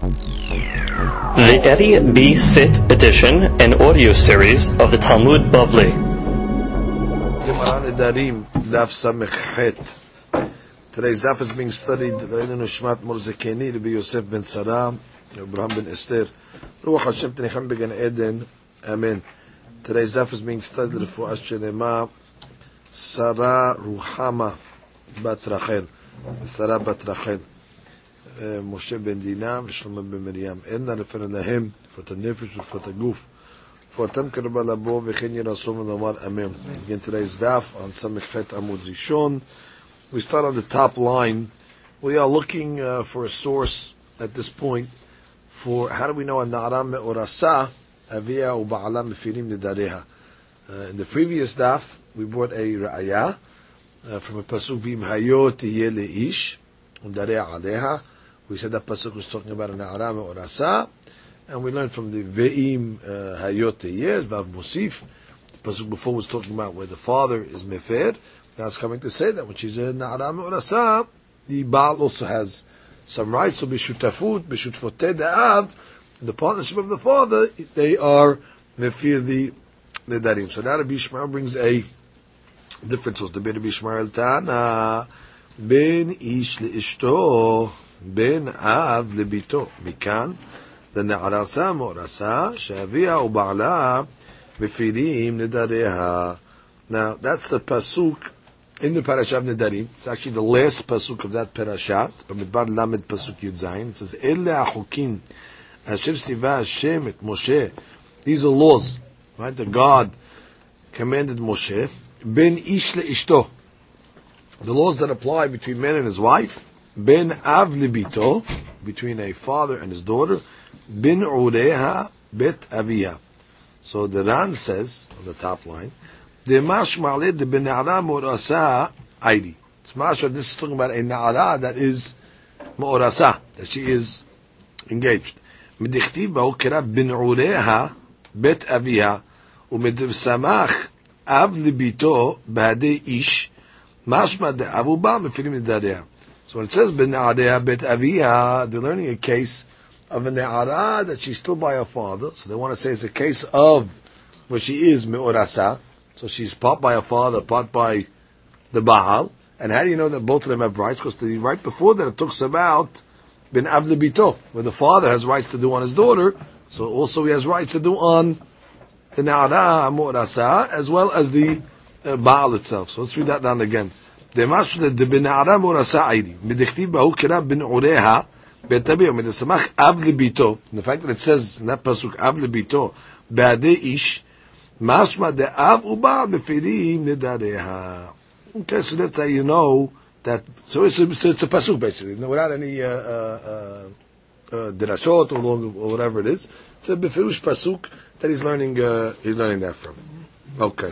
The Eddie B. Sit edition and audio series of the Talmud Bavli. Today's daf is being studied Leinu Nishmat Morzekeni, Rabbi Yosef ben Sarah, Abraham ben Esther. Ruach Hashem Eden. Amen. Today's daf is being studied Refuah Shelema, Sarah Ruhama Bat Rachel. Sarah Bat Rachel. משה בן דינה ושלמה בן מרים. אין נא לפר להם, לפות הנפש ולפות הגוף. לפותם קרבה לבוא וכן ירסום ולומר אמן. Again, today's daf on ס"ח עמוד ראשון. We start on the top line. We are looking uh, for a source at this point for how do we know a na'ara me'orasa avia u'ba'ala mefirim nedareha. Uh, in the previous daf, we brought a ra'aya uh, from a pasuk v'im hayot tiye le'ish u'dareha aleha. we said that pasuk was talking about an na'ara me'orasa, and we learned from the ve'im uh, hayot tiye, vav musif. The pasuk before was talking about where the father is mefer. Now it's coming to say that when she's a na'ara me'orasa, the Baal also has some rights. So b'shutafut, b'shutfote da'av, the partnership of the father, they are mefir the nedarim. So now Rabbi Ishmael brings a difference. source. The Rabbi Ishmael Tana, ben ish le'ishto, ben av lebito. מכאן, לנערסה מאורסה, שאביה ובעלה מפירים נדריה. Now, that's the pasuk in the parasha of Nedarim. It's actually the last pasuk of that parasha. Bamidbar Lamed pasuk Yud Zayin. It says, "Ele achukim asher siva Hashem et Moshe." These are laws, right? That God commanded Moshe. Ben ish leishto. The laws that apply between man and his wife. Ben av libito, between a father and his daughter. bin ureha bet avia. So the Ran says on the top line. Demashma le de benara morasa aidi. It's mashma. This is talking about a na'ara that is morasa that she is engaged. Medichtiv ba'okera ben ureha bet aviha umedivsamach av libito b'hadei ish mashma de avuba mefilim nidareha. So when it says ben na'areha bet aviha, they're learning a case of a na'ara that she's still by her father. So they want to say it's a case of where she is me'orasa. So she's part by her father, part by the Baal. And how do you know that both of them have rights? Because the right before that it talks about bin avlebito, where the father has rights to do on his daughter. So also he has rights to do on the Na'ara Amorasa, as well as the uh, Baal itself. So let's read that down again. דמש דבנערה מורסה עידי, מדכתיב בהו קרא בן עוריה, בטביע, מדסמך אב לביתו, the fact that it says in that pasuk, אב לביתו, בעדי איש, Mashma de av uba befirim nedareha. Okay, so that's how you know that. So it's a, so it's a pasuk basically, without any uh, uh, uh, derashot or, or whatever it is. It's a befirush pasuk that he's learning. Uh, he's learning that from. Okay.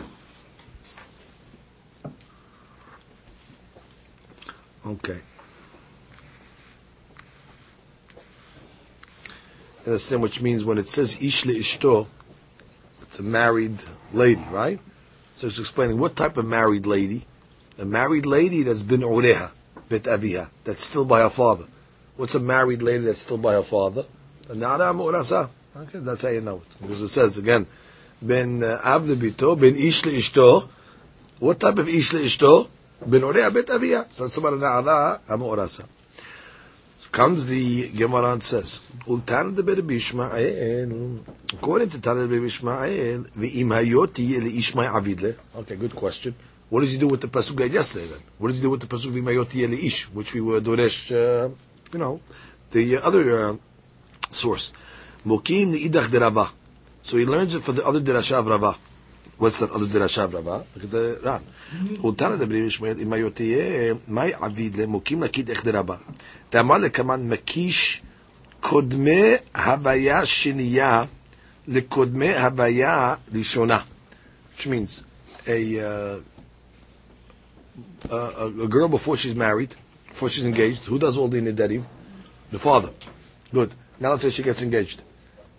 Okay. Understand which means when it says ish ishto, it's a married lady, right? So it's explaining what type of married lady. A married lady that's been ureha, bit aviha, that's still by her father. What's a married lady that's still by her father? Nara mu'rasa. Okay, that's how you know it. Because it says again, ben uh, avle bito, ben ish ishto. What type of ish ishto? Ben ureha bit aviha. So it's about a nara mu'rasa. So comes the Gemara and says, Ultan de Ishmael. According to Tana Rabbi Ishmael, V'im hayoti Ishmael avidle. Okay, good question. What does he do with the pasuk I yesterday then? What does he do with the pasuk V'im hayoti ish, which we were doresh, uh, you know, the other uh, source. Mokim idach de. So he learns it for the other derasha of. What's that other drasha, Rava? Look at the Ran. Mm-hmm. Utar adabrim Yishmael, ima yotiye, eh, mai avid le mukim lakid echde The Tamar lekaman makish kodme havaya shiniya lekodme havaya rishona. Which means a, uh, a, a girl before she's married, before she's engaged, who does all the nedarim? The father. Good. Now let's say she gets engaged.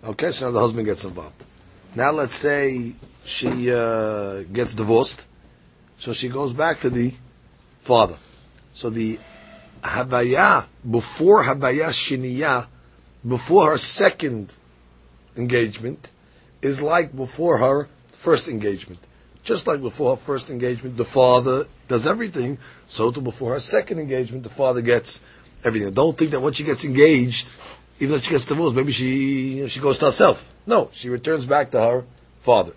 Okay, so now the husband gets involved. Now let's say she uh, gets divorced, so she goes back to the father. So the Havaya, before Havaya Shiniya, before her second engagement is like before her first engagement. Just like before her first engagement, the father does everything, so to before her second engagement, the father gets everything. Don't think that once she gets engaged, even though she gets divorced, maybe she she goes to herself. No, she returns back to her father.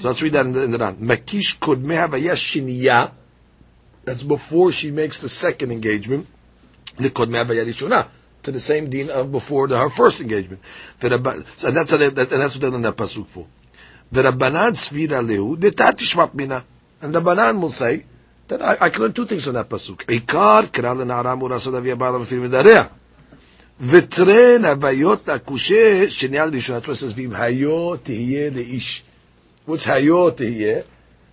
So let's read that in the, in the Ran. Makish kodmeha shiniya. That's before she makes the second engagement. The kodmeha v'yarishuna to the same deen of before the, her first engagement. And that's, and that's what they're in that pasuk for. V'rabbanan svira lehu detatishmat mina. And the banan will say that I, I can learn two things from that pasuk. Ikar kira lena'ara murasa davia ba'ala mefil midareah. וטרן הוויות הכושה שנייה לראשונה, that's why it says, ואם היו תהיה לאיש. What's היו תהיה?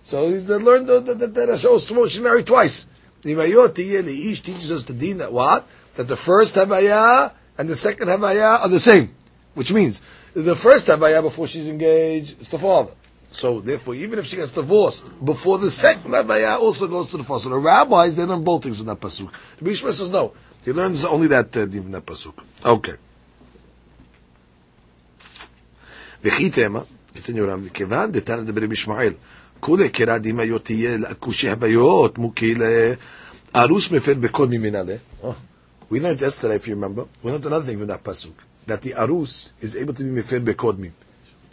So he's learned that, that, that, that Hashem she's married twice. ואם היו תהיה לאיש teaches us the deen that what? That the first havaya and the second havaya are the same. Which means, the first havaya before she's engaged is the father. So therefore, even if she gets divorced before the second havaya also goes to the father. So the rabbis, they learn both things in that pasuk. The Bishma says no. He learns only that uh, in that pasuk. Okay. וכי תמה, continue Ram, כיוון דתנא דברי בישמעאל, כולי קרא דמאיות תהיה לכושי הוויות, מוקי לארוס מפר בכל ממנהלה. We learned yesterday, if you remember, we learned another thing from that pasuk, that the arus is able to be mefer bekodmim.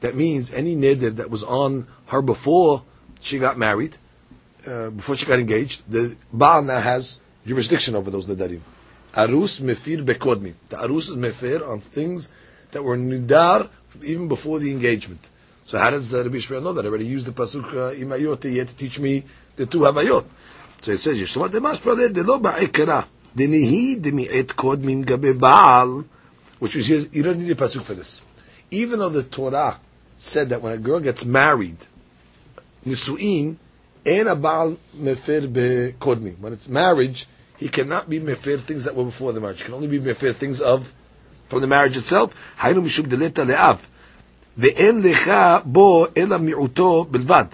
That means any neder that was on her before she got married, uh, before she got engaged, the Baal now has jurisdiction over those nedarim. Arus mefir bekodmi. The arus is mefir on things that were nidar even before the engagement. So how does uh, Rabbi Shmuel know that? I already used the pasuk imayot uh, imayot to teach me the two havayot. So it says, Yeshua demash pradeh de lo ba'ikara denihi demi'et kodmim gabe baal, which was he doesn't need a pasuk for this. Even though the Torah said that when a girl gets married, nisuin, and a baal mefir bekodmim. When it's marriage, he cannot be mefer things that were before the marriage. He can only be mefer things of from the marriage itself. היינו משום דלתא לאב, ואין לך בו אלא מיעוטו בלבד.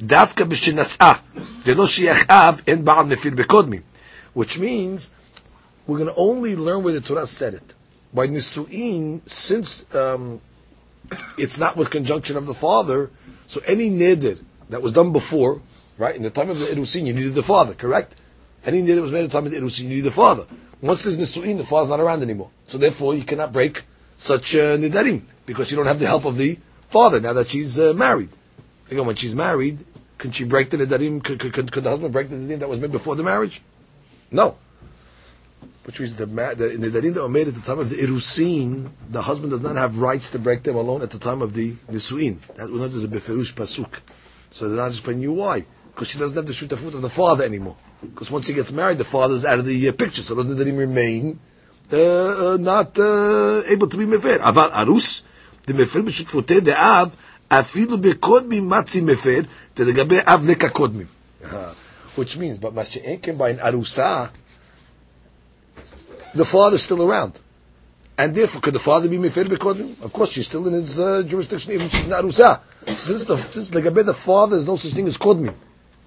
דווקא בשנשאה, ולא שייך אב, אין בעל מפיר בקודמים. Which means, we're going to only learn where the Torah said it. By nisu'in, since um, it's not with conjunction of the father, so any neder that was done before, right, in the time of the Irusin, you needed the father, correct? Any neder that was made at the time of the Irusin, you need the father. Once there's Nisu'in, the father's not around anymore. So therefore, you cannot break such uh, nidarim, because you don't have the help of the father now that she's uh, married. Again, when she's married, can she break the nidarim? Could, could, could, could, the husband break the nidarim that was made before the marriage? No. Which means the, the nidarim that were made at the time of the Irusin, the husband does not have rights to break them alone at the time of the Nisu'in. That we not there's a beferush pasuk. So they're not explaining you why. Because she doesn't have the shutafut of the father anymore. Because once he gets married, the father's out of the uh, picture, so doesn't that he remain uh, uh, not uh, able to be mefer? Aval arus, the mefer b'shutfotei de'av, afilu bekodmi matzi mefer, תלגבי אב לקה קודמים. Which means, but מה שאין כן by an arusa, the father's still around. And therefore, could the father be mefer bekodmim? Of course, she's still in his uh, jurisdiction, even she's an arusa. Since the, since the father, there's no such thing as kodmim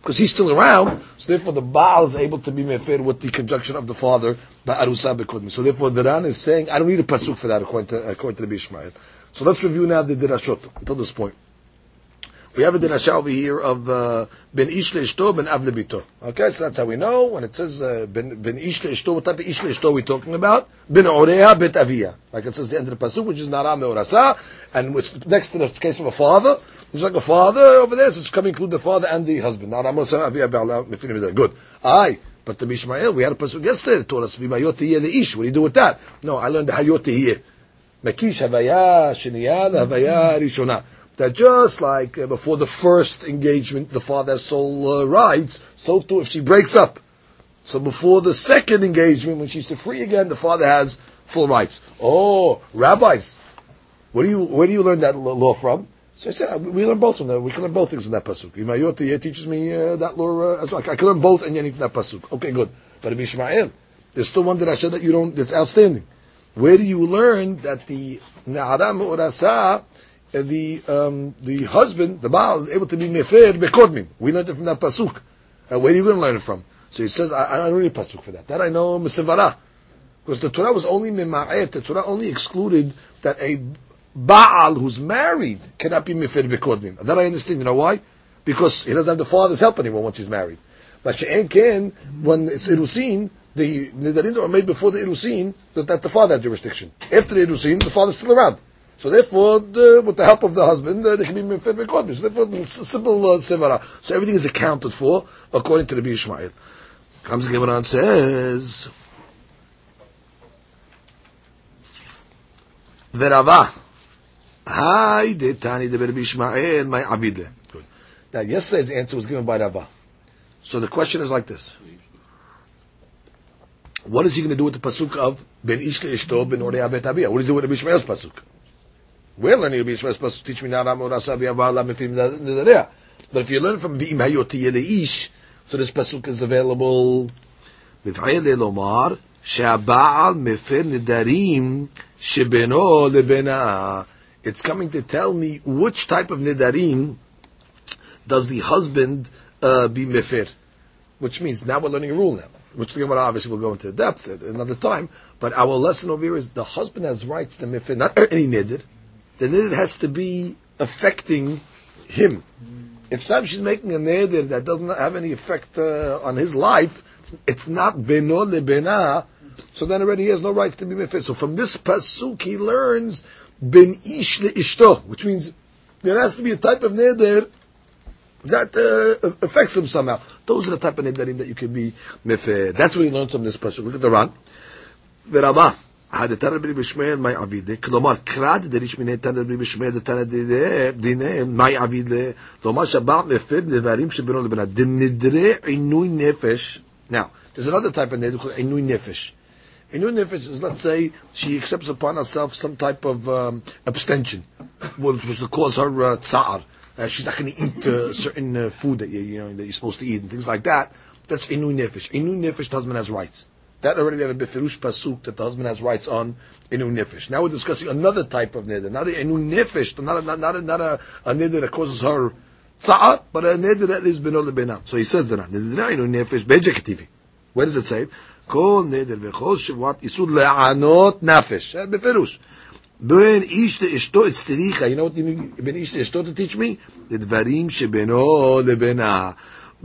because he's still around. So therefore, the Baal is able to be mefer with the conjunction of the father by arusa. So therefore, the Ran is saying, I don't need a pasuk for that according to according to the Bishmael. So let's review now the dirashot until this point. We have a dirasha over here of uh, ben ish leishto ben av lebito. Okay, so that's how we know when it says uh, ben ben ish leishto. What type of ish leishto we talking about? Ben oreha bet avia. Like it says the end of the pasuk, which is nara meorasa, and which next to the case of a father. He's like a father over there, so it's coming include the father and the husband. Now, good. Aye. But the Mishmael, we had a person yesterday that taught us, ish. What do you do with that? No, I learned the Hayot Tiyeh. Makish Havaya, Shiniyah, Havaya, Rishonah. That just like uh, before the first engagement, the father has sole uh, rights, so too if she breaks up. So before the second engagement, when she's free again, the father has full rights. Oh, rabbis, where do you, where do you learn that law from? So I said, we learn both from that. We can learn both things from that pasuk. Imayoti teaches me uh, that law uh, as well. I can learn both and Yanni from that pasuk. Okay, good. But in Ishmael, there's still one that I said that you don't. That's outstanding. Where do you learn that the na'aram urasa, uh, the um, the husband, the baal, is able to be mefer bekodmim? We learned it from that pasuk. Uh, where are you going to learn it from? So he says, I, I don't need pasuk for that. That I know misivara. Because the Torah was only mima'et, the Torah only excluded that a Baal who's married cannot be mifir bekodmim. That I understand. You know why? Because he doesn't have the father's help anymore once he's married. But she'en ken, when it's irusin, the nidarim that made before the irusin, that, that the father had jurisdiction. After the irusin, the father's still around. So therefore, the, with the help of the husband, uh, they can be mifir bekodmim. So therefore, simple uh, sevara. So everything is accounted for according to the Ishmael. Comes Gemara and says, Verava. Hi, Tani de Ishmael, my Abide. Good. Now, yesterday's answer was given by Rava. So the question is like this. What is he going to do with the pasuk of Ben Ish Ishto Ben Orei Abet Abiyah? What does he do with the Ishmael's pasuk? We're learning the Ishmael's pasuk. Teach me now Ram Orasa Abiyah Va'ala Mefim Nedareah. But if you learn from V'im Hayoti Ish, so this pasuk is available. V'fayel Elomar She'aba'al Mefer Nedarim Shebeno Lebena it's coming to tell me which type of nidarim does the husband uh, be mefir, which means now we're learning a rule now. Which the Gemara obviously will go into depth at another time. But our lesson over here is the husband has rights to mifir, not any nidr. The nidr has to be affecting him. If sometimes she's making a nidr that doesn't have any effect uh, on his life, it's, it's not beno lebena, so then already he has no rights to be mifir. So from this pasuk he learns ben ish ishto, which means there has to be a type of neder that uh, affects him somehow. Those are the type of nederim that you can be mefer. That's what he learns from this person. Look at the Ran. ורבה, הדתנא רבי בשמעאל מאי עבידה, כלומר, קרא דריש מיני תנא רבי בשמעאל דתנא דיני מאי עבידה, כלומר שבא מפר דברים שבינו לבינה, דנדרי עינוי nefesh. Now, there's another type of neder called עינוי nefesh. Inun nefesh is, let's say, she accepts upon herself some type of um, abstention, which to cause her uh, tsar. Uh, she's not going to eat uh, certain uh, food that you, you know that you're supposed to eat and things like that. That's inun nefesh. Inun nefesh, the husband has rights. That already we have a befirush pasuk that the husband has rights on inun nefesh. Now we're discussing another type of neder, not a inun nefesh, not a, not, a, not a, a neder that causes her tsa'at, but a neder that is benol lebena. So he says that neder inun nefesh. Where does it say? כל נדר וכל שבועת איסור לענות נפש, בפירוש. בין איש לאשתו אצטריך, הנה אותי בין איש לאשתו תתשמי, לדברים שבינו לבינה.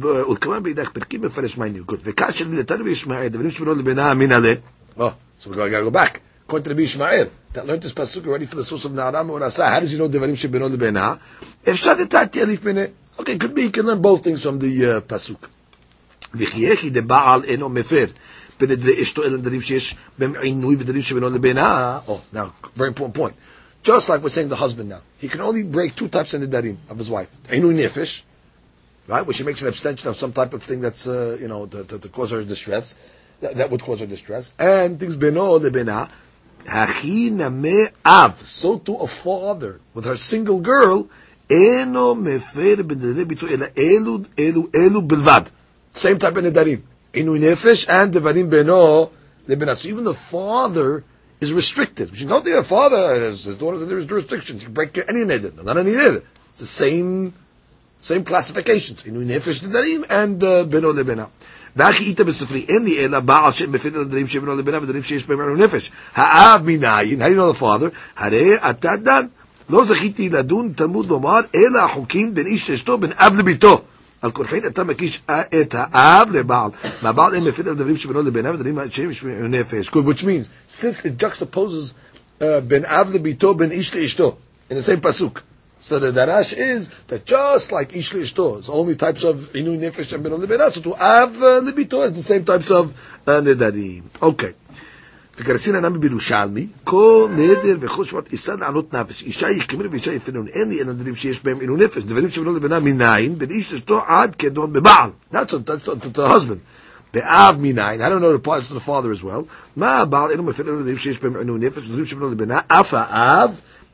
עוד כמה בידך פרקים מפרש מה נרקוד, וכאשר לתנו ישמעאל, דברים שבינו לבינה מנהלה. לא, זה כבר גר בק, קונט רבי ישמעאל. אתה לא את הפסוק, ראיתי פילוסוס נערה מאורסה, הרי זינו לא דברים שבינו לבינה. אפשר לתת יליף בינה. אוקיי, could be, you can learn both things from the uh, פסוק. וכי יחי דבעל אינו מפר. Oh, now, very important point. Just like we're saying the husband now. He can only break two types of nidarim of his wife. Einu nefesh, right, which he makes an abstention of some type of thing that's, uh, you know, to, to, to, cause her distress, that, that, would cause her distress. And things beno lebena, hachina av. So to a father with her single girl, eno mefer elu, elu, elu bilvad. Same type of nidarim. Inu nefesh and devarim beno lebenat. So even the father is restricted. Which you know the father has his daughters there is restrictions. You can break any neder, not any neder. It's the same same classifications. Inu nefesh devarim and beno lebena. ואחי איתה בספרי, אין לי אלא בעל שם מפית על הדברים שבנו לבנה ודברים שיש בהם ענו נפש. האב מנין, how do you know the father? הרי אתה דן. לא זכיתי לדון תלמוד לומר, אלא החוקים בין איש לאשתו, בין אב לביתו. על כורחין אתה מקיש את האב לבעל, והבעל אין מפיל על דברים שבינו לביניו, ודברים שהם ישמעו נפש. Which means, since it juxtaposes בין אב לביתו, בין איש לאשתו, in the same pasuk. So the darash is that just like ish leishto, it's only types of inu nefesh and ben so to av uh, libito is the same types of uh, nedarim. Okay. וקרסין הנמי בירושלמי, כל נדר וכל שבועת איסה לענות נפש. אישה יחכמר ואישה יפנון. אין לי אין הדברים שיש בהם אינו נפש. דברים שבנו לבנה מנין, בין איש אשתו עד כדון בבעל. That's a, husband. באב מנין, I don't know it applies to the father as well. מה הבעל אינו מפר אל הדברים שיש בהם אינו נפש, דברים שבנו לבנה, אף האב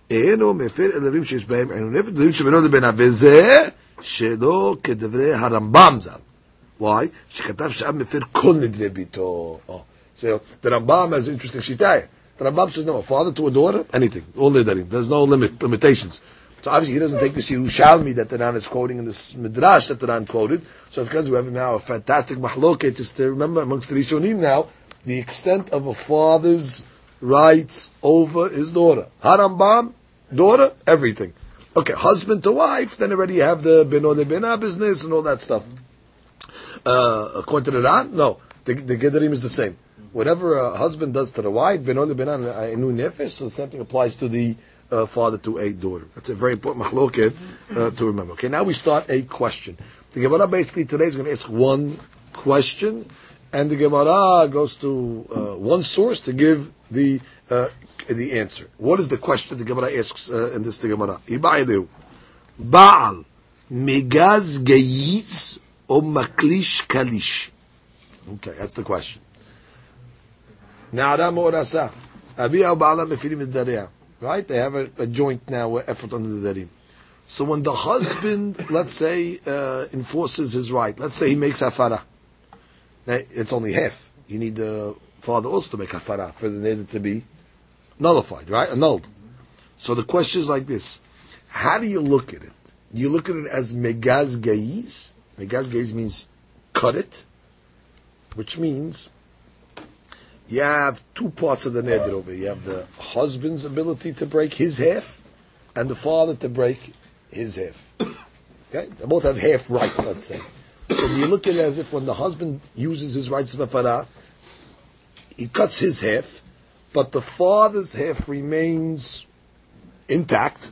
אינו מפר אל הדברים שיש בהם אינו נפש, דברים שבנו לבנה. וזה שלא כדברי הרמב"ם ז"ל. Why? שכתב שאב מפר כל נדרי ביתו. Oh. So the Rambam has interesting shitayah. The Rambam says no, a father to a daughter, anything, all nidarim. There's no limit limitations. So obviously he doesn't take this Yerushalmi that the Ran is quoting in this Midrash that the Ran quoted. So because we have now a fantastic mahloket, just to remember amongst the Rishonim now, the extent of a father's rights over his daughter. Harambam, daughter, everything. Okay, husband to wife, then already you have the beno de bena business and all that stuff. Uh, according to the Ran, no, the, the Gedarim is the same. Whatever a husband does to the wife, beno de bena inu nefesh, so the same thing applies to the uh, father to a daughter. That's a very important machloket uh, to remember. Okay, now we start a question. The Gemara basically today is going to ask one question, and the Gemara goes to uh, one source to give the uh, the answer. What is the question the Gemara asks uh, in this the Gemara? Ibaidu. Baal megaz gayiz or maklish kalish? Okay, that's the question. Right? They have a, a joint now effort under the darim. So when the husband, let's say, uh, enforces his right, let's say he makes hafara. It's only half. You need the father also to make hafara for the neder to be nullified, right? Annulled. So the question is like this. How do you look at it? Do you look at it as megaz gaiz? Megaz gaiz means cut it, which means you have two parts of the neder over. You have the husband's ability to break his half, and the father to break his half. Okay? They both have half rights, let's say. So you look at it as if when the husband uses his rights of afara, he cuts his half, but the father's half remains intact.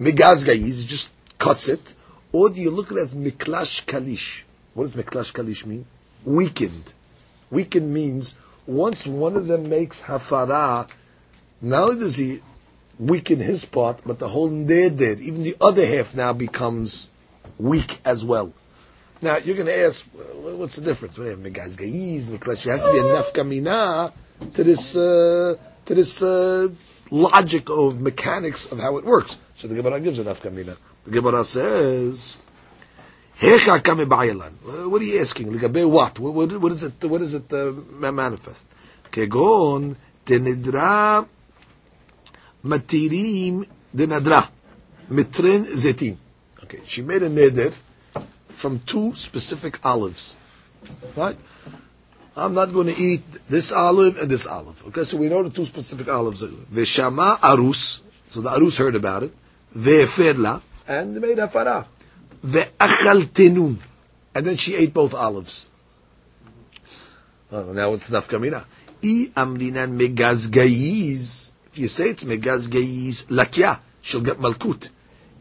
Migaz gayiz just cuts it. Or do you look at it as miklash kalish? What does miklash kalish mean? Weakened. Weakened means once one of them makes hafara, only does he weaken his part, but the whole neder, even the other half now becomes weak as well. Now you're going to ask, what's the difference? Megaz gayiz, miklash. There has to be a nafkamina to this uh, to this uh, logic of mechanics of how it works. So the Gemara gives an afkamina. The Gemara says, What are you asking? What? What, what is it? What is it uh, manifest? Kegon tenidra matirim denadra mitrin zetim. Okay, she made a neder from two specific olives, right? I'm not going to eat this olive and this olive. Okay, so we know the two specific olives. Veshama arus, so the arus heard about it. Ve'efedla, and made hafara. Ve'achal tenun, and then she ate both olives. Oh, now it's nafkamina. I amrinan megazgayiz. If you say it's megazgayiz, lakya, she'll get malkut.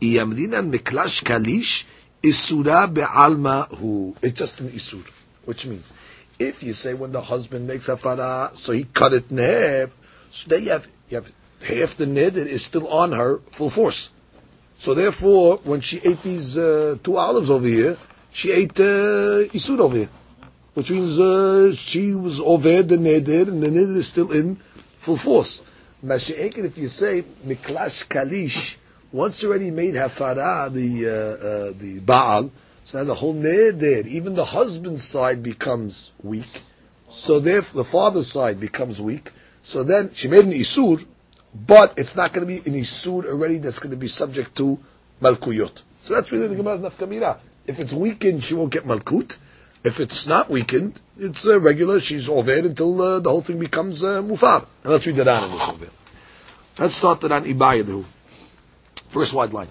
I amrinan meklash kalish, isura be'alma hu. It's just an isur, which means if you say when the husband makes a farah, so he cut it in half, so then you have, you have half the neder is still on her full force. So therefore, when she ate these uh, two olives over here, she ate uh, isur over here, which means uh, she was over the neder, and the neder is still in full force. Mashiach, if you say miklash kalish, once already made hafara the uh, uh, the baal, so now the whole neder, even the husband's side becomes weak. So therefore the father's side becomes weak. So then she made an isur, but it's not going to be an isur already that's going to be subject to malkuyot. So that's really the Gemara's nafkamira. If it's weakened, she won't get malkut. If it's not weakened, it's uh, regular. She's over until uh, the whole thing becomes uh, mufar. And let's read that on in this over. Let's start that on Ibayadu. First wide line.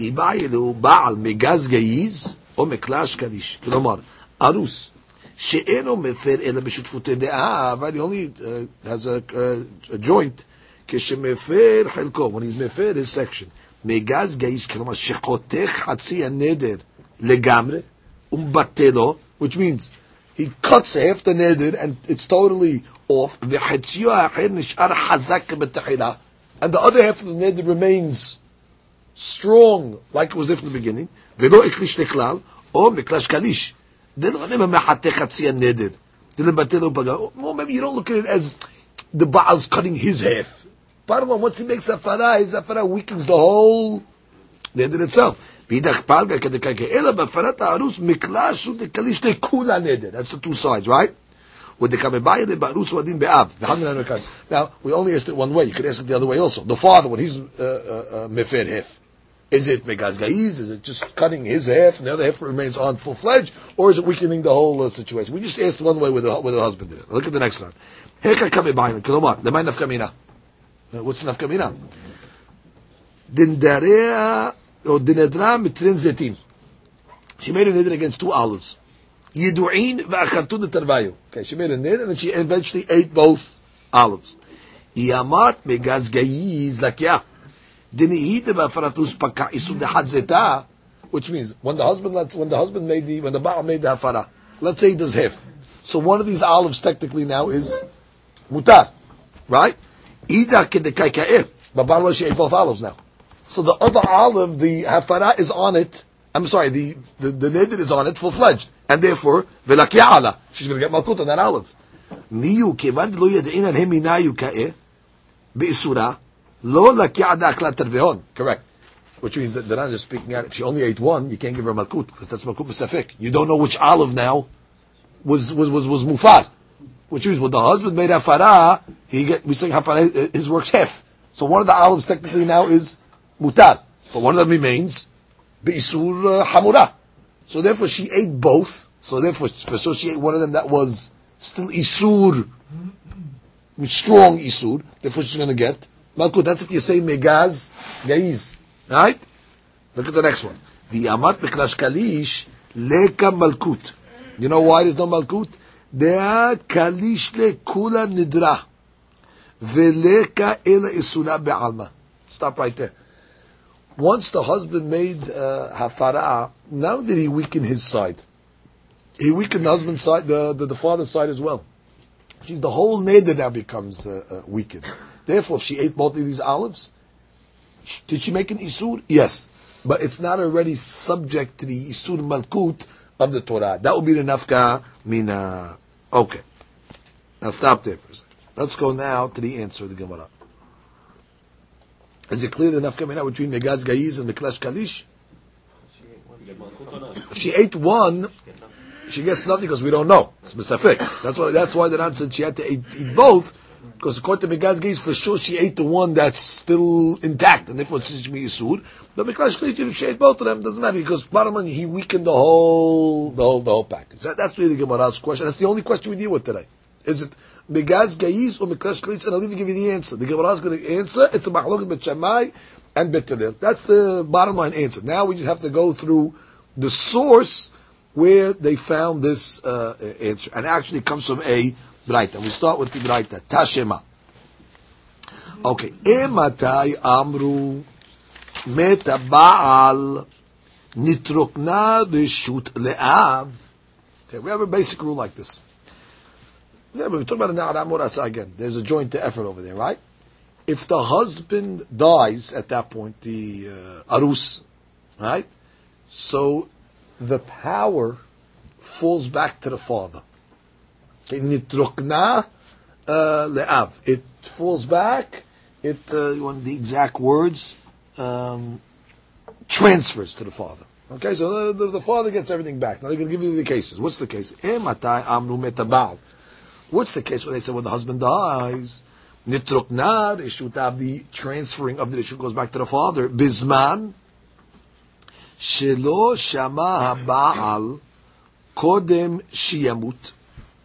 איבאילו בעל מגז גייז או מקלש קדיש. כלומר, ארוס שאינו מפר אלא בשותפות דעה, אבל he only uh, has a, a, a joint, כשמפר חלקו, when he's מפר his section, מגז גייז, כלומר שחותך חצי הנדר לגמרי, ומבטלו, which means he cuts half the neder and it's totally off, וחציו האחר נשאר חזק בתחילה, and the other half of the neder remains strong, like it was there from the beginning, ולא הקליש לכלל, או מקלש קליש. דלא נאמר מחתה חצי הנדר. דלא בטל ופגע. Well, maybe you don't look at it as the Baal's cutting his half. parma, once he makes a afara, his afara weakens the whole neder itself. Vidach palga kedekake ela bafarat arus miklashu de kalish de kula neder. That's the two sides, right? With the kamebaya de barus wadin be'av. Now, we only asked it one way. You could ask it the other way also. The father, when he's uh, uh, uh, mefer uh, hef. Is it megazgaiz? Is it just cutting his half and the other half remains on full fledged? Or is it weakening the whole situation? We just asked one way with the husband did it. Look at the next one. Heka kamebaya, kilomar, lemaynaf kamina. Uh, Bayin. Kolomar. Lemay nafkamina. Dindarea or dinedra mitrin zetim. She made a nidr against two olives. Yidu'in v'achartun tarvayu. Okay, she made a nidr and she eventually ate both olives. Iyamart megaz gayiz lakya. Dinihid ba'faratus paka isud zeta. Which means when the husband when the husband made the when the Baal made the hafara, let's say he does half. So one of these olives technically now is mutar, right? Ate er. both olives now. So the other olive, the hafara is on it. I'm sorry, the the, the nidr is on it full fledged, and therefore velakiala. She's going to get malkut on that olive. Miyu kevan lo yadin al heminayu ka'ir er. be'isura lo lakiada aklat terveon. Correct. Which means that they're not just speaking out. If she only ate one, you can't give her malkut because that's malkut b'safik. You don't know which olive now was was was was mufar. Which means when the husband made hafara, he get we say hafara his work's half. So one of the olives technically now is mutar, but one of them remains beisur uh, hamura. So therefore she ate both. So therefore, so she ate one of them that was still isur, strong isur. Therefore she's going to get malkut. That's what you say megaz gaiz. Right? Look at the next one. The amat beklash kalish leka malkut. You know why there's no malkut? Kalish le kula nidra. Veleka ela isuna be'alma. Stop right there. Once the husband made uh, hafara, now did he weaken his side? He weakened the husband's side, the, the, the father's side as well. She's, the whole neder now becomes uh, uh, weakened. Therefore, she ate both of these olives, did she make an isur? Yes. But it's not already subject to the isur malkut of the Torah. That would be the nafka mina. Okay. Now stop there for a second. Let's go now to the answer of the Gemara. Is it clear the nafka mina between Megaz Gaiz and the Kalish? If she ate one, she gets nothing because we don't know. It's specific. That's why. That's why the said she had to eat, eat both because according to Megaz for sure she ate the one that's still intact, and therefore it's be Yisur. But if she ate both of them, doesn't matter because bottom line, he weakened the whole, the whole, the whole package. That, that's really the Gemara's question. That's the only question we deal with today. Is it Megaz Gaiz or Meklash Kalish? And I'll even give you the answer. The Gemara is going to answer. It's a Mahlok Bet and Bet That's the bottom line answer. Now we just have to go through the source where they found this uh, answer, and actually comes from a Braita. We start with the Braita. Tashema. Okay. Ematai amru meta baal nitrokna reshut le'av. Okay, we have a basic rule like this. Yeah, we're talking about an Amurasa again. There's a joint effort over there, right? If the husband dies at that point, the uh, arus, right? So the power falls back to the father. Uh, le'av. It falls back. It, uh, you want the exact words, um, transfers to the father. Okay, so the, the, the, father gets everything back. Now they're going to give you the cases. What's the case? What's the case when they say when the husband dies? Nitrokna, the ishut the transferring of the issue goes back to the father. Bizman, shelo shama ha'ba'al kodem shiyamut.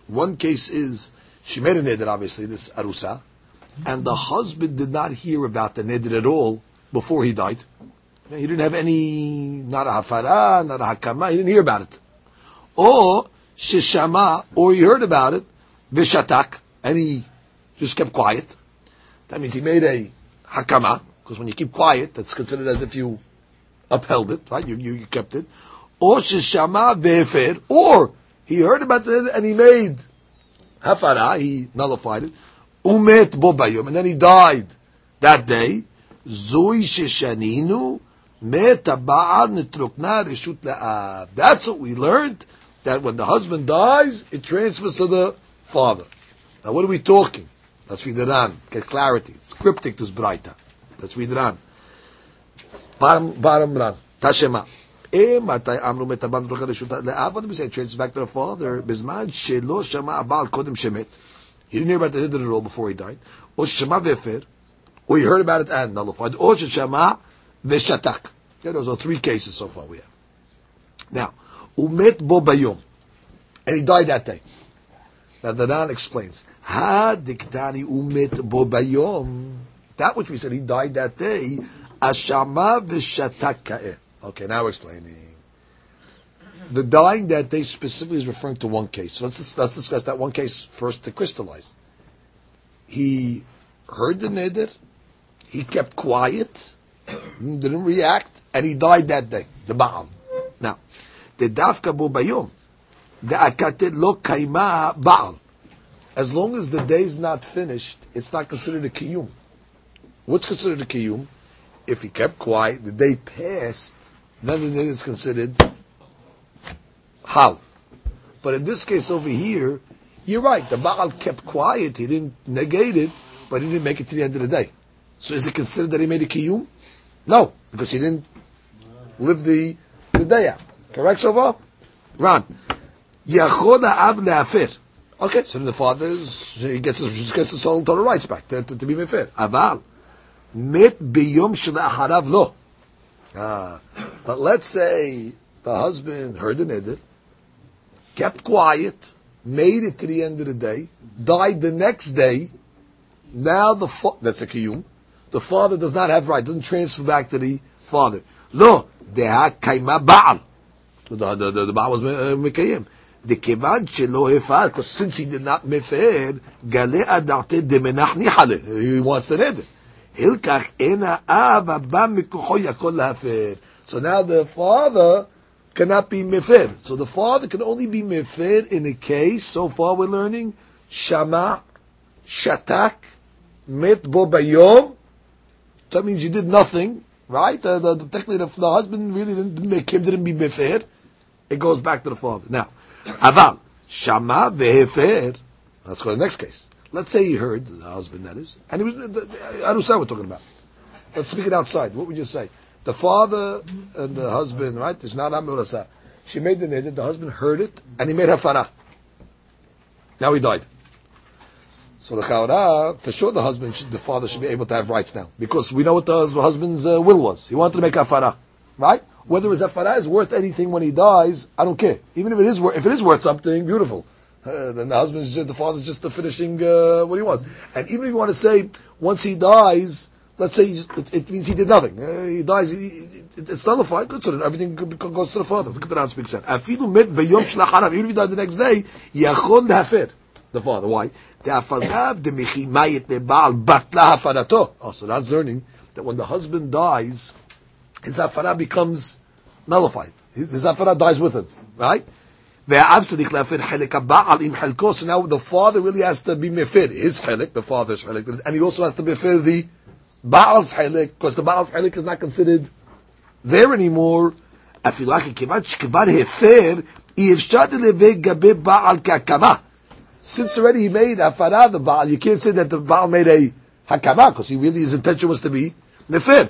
One case is she made a neder, obviously, this arusa, and the husband did not hear about the neder at all before he died. He didn't have any, not a hafara, not a hakama, he didn't hear about it. Or shishama, or he heard about it, vishatak, and he just kept quiet. That means he made a hakama, because when you keep quiet, that's considered as if you upheld it, right? You, you, you kept it. Or shishama vefer, or he heard about it and he made hafara, he nullified it. Umet bobayum, and then he died that day. Zoi sheshaninu met nitrukna reshut la'av. That's what we learned, that when the husband dies, it transfers to the father. Now what are we talking? Let's read it on. Get clarity. It's cryptic to Braita. Let's read it on. Bottom, bottom run. Tashema. מתי אמרו מת הבן דרוך לרשות לאב, what do we say? It back to the father, בזמן שלא שמע הבעל קודם שמת, he didn't hear about the hidden role before he died, או ששמע והפר, or he heard about it and nullified, או ששמע ושתק. Okay, those are three cases so far we have. Now, umet bo bayom, and he died that day. Now the Ran explains, ha diktani umet bo bayom, that which we said he died that day, ashama v'shatak Okay, now explaining. The dying that day specifically is referring to one case. So let's, let's discuss that one case first to crystallize. He heard the neder, he kept quiet, didn't react, and he died that day, the Baal. Now, the dafka bo bayom, the akatet lo kaima Baal. As long as the day is not finished, it's not considered a kiyum. What's considered a kiyum? If he kept quiet, the day passed, then the neder is considered hal. But in this case over here, you're right. The Baal kept quiet. He didn't negate it, but he didn't make it to the end of the day. So is it considered that he made a kiyum? No, because he didn't live the, the day out. Correct so far? Ran. Yachod ab le'afir. Okay, so the father is, he gets his, gets his total rights back to, to, to be mefir. Aval. Met biyom harav lo. Ah, but let's say the husband heard the neder, kept quiet, made it to the end of the day, died the next day. Now the fa- that's a kiyum the father does not have right, doesn't transfer back to the father. Lo, deha kaima ba'al. The, the, the, the Baal was uh, Mekayim. דכיוון שלא הפר, because since he did not מפר, גלה אדרתי דמנח ניחא he wants the נדר. So now the father cannot be mefer. So the father can only be mefer in a case, so far we're learning, shama, shatak, met bo bayom. That means you did nothing, right? Uh, the, the, technically the, the, husband really didn't, make him didn't be mefer. It goes back to the father. Now, aval, shama vehefer. Let's go to the next case. Let's say he heard the husband that is, and he was. Know what we're talking about. Let's speak it outside. What would you say? The father and the husband, right? It's not amurasa. She made the neder. The husband heard it, and he made hafara. Now he died. So the Chaura, for sure the husband, should, the father should be able to have rights now. Because we know what the husband's uh, will was. He wanted to make afara. Right? Whether his afara is worth anything when he dies, I don't care. Even if it is, worth, if it is worth something, beautiful. Then the husband's just, the father's just finishing uh, what he wants. And even if you want to say, once he dies, let's say it, it means he did nothing. Uh, he dies, he, it, it's nullified. Good, so then everything goes to the father. Look at the Ran speaks that. Even if he died the next day, yachon hafer the father. Why? Oh, so that's learning that when the husband dies, his hafara becomes nullified. His hafara dies with him, right? So now the father really has to be mefir his chelik, the father's chelik, and he also has to mefir the baal's chelik because the baal's chelik is not considered there anymore. Since already he made afara the baal, you can't say that the baal made a hakama because he really his intention was to be mefir.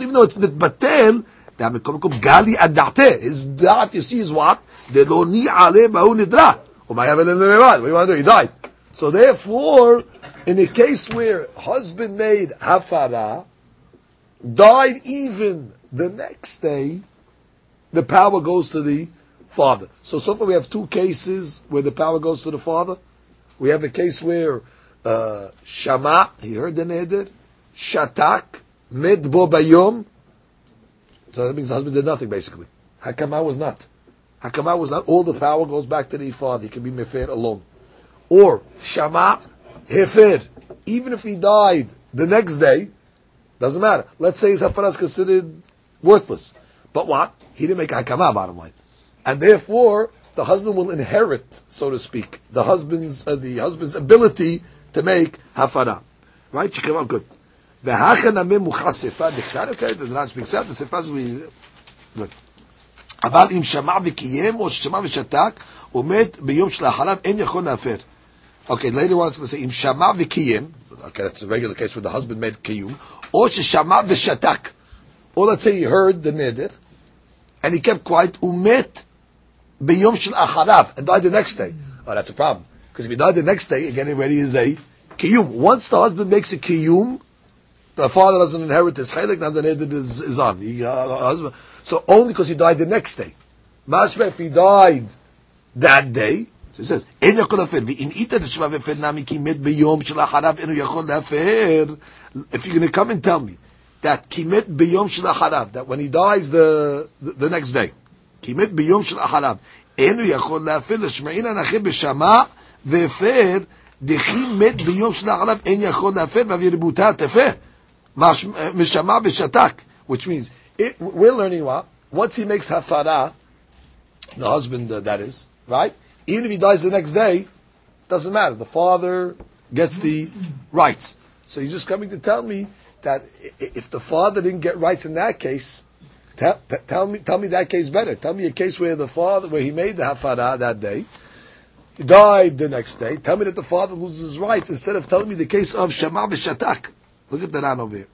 Even though it's nitbatel, his da'at, you see, is what? The ba'u. What do you want to do? He died. So therefore, in a case where husband made hafara, died even the next day, the power goes to the father. So so far we have two cases where the power goes to the father. We have a case where uh, Shama, he heard the neder, Shatak, Medbo Bayom. So that means the husband did nothing basically. Hakama was not. Hakama was not. All the power goes back to the father. He can be mefer alone. Or Shama, Hefer. Even if he died the next day, doesn't matter. Let's say his hafara is considered worthless. But what? He didn't make a hakama, bottom line and therefore the husband will inherit, so to speak, the husband's uh, the husband's ability to make hafara. Right? Out good. Muchasifa dikshar. Okay, the Ran speaks out. The sifas we good. אבל אם שמע וקיים, או ששמע ושתק, ומת ביום שלאחריו, אין יכול להפר. Okay, later on it's going to say, אם שמע וקיים, okay, that's a regular case where the husband made kiyum, or ששמע ושתק. Or let's say he heard the neder, and he kept quiet, umet biyom shel acharav, and died the next day. Oh, that's a problem. Because if he died the next day, again, already is a kiyum. Once the husband makes a kiyum, The father doesn't inherit his chaylik, now the neder is, is on. He, uh, husband. So only because he died the next day. Mashma, if he died that day, so he says, אין יכול להפר, ואם איתה דשמע והפר נמי כי מת ביום שלאחריו אינו יכול להפר, if you're going to come and tell me that כי מת ביום שלאחריו, that when he dies the, the, the next day, כי מת ביום שלאחריו, אינו יכול להפר, לשמעין הנכה בשמע והפר, דכי מת ביום שלאחריו, אין יכול להפר, ואבי רבותה תפה, Uh, Mishama b'shatak, which means it, we're learning what once he makes hafara, the husband uh, that is right. Even if he dies the next day, doesn't matter. The father gets the rights. So he's just coming to tell me that if the father didn't get rights in that case, tell, tell me tell me that case better. Tell me a case where the father where he made the hafara that day. Died the next day. Tell me that the father loses his rights instead of telling me the case of Shema b'shatak. Look at the ran over here.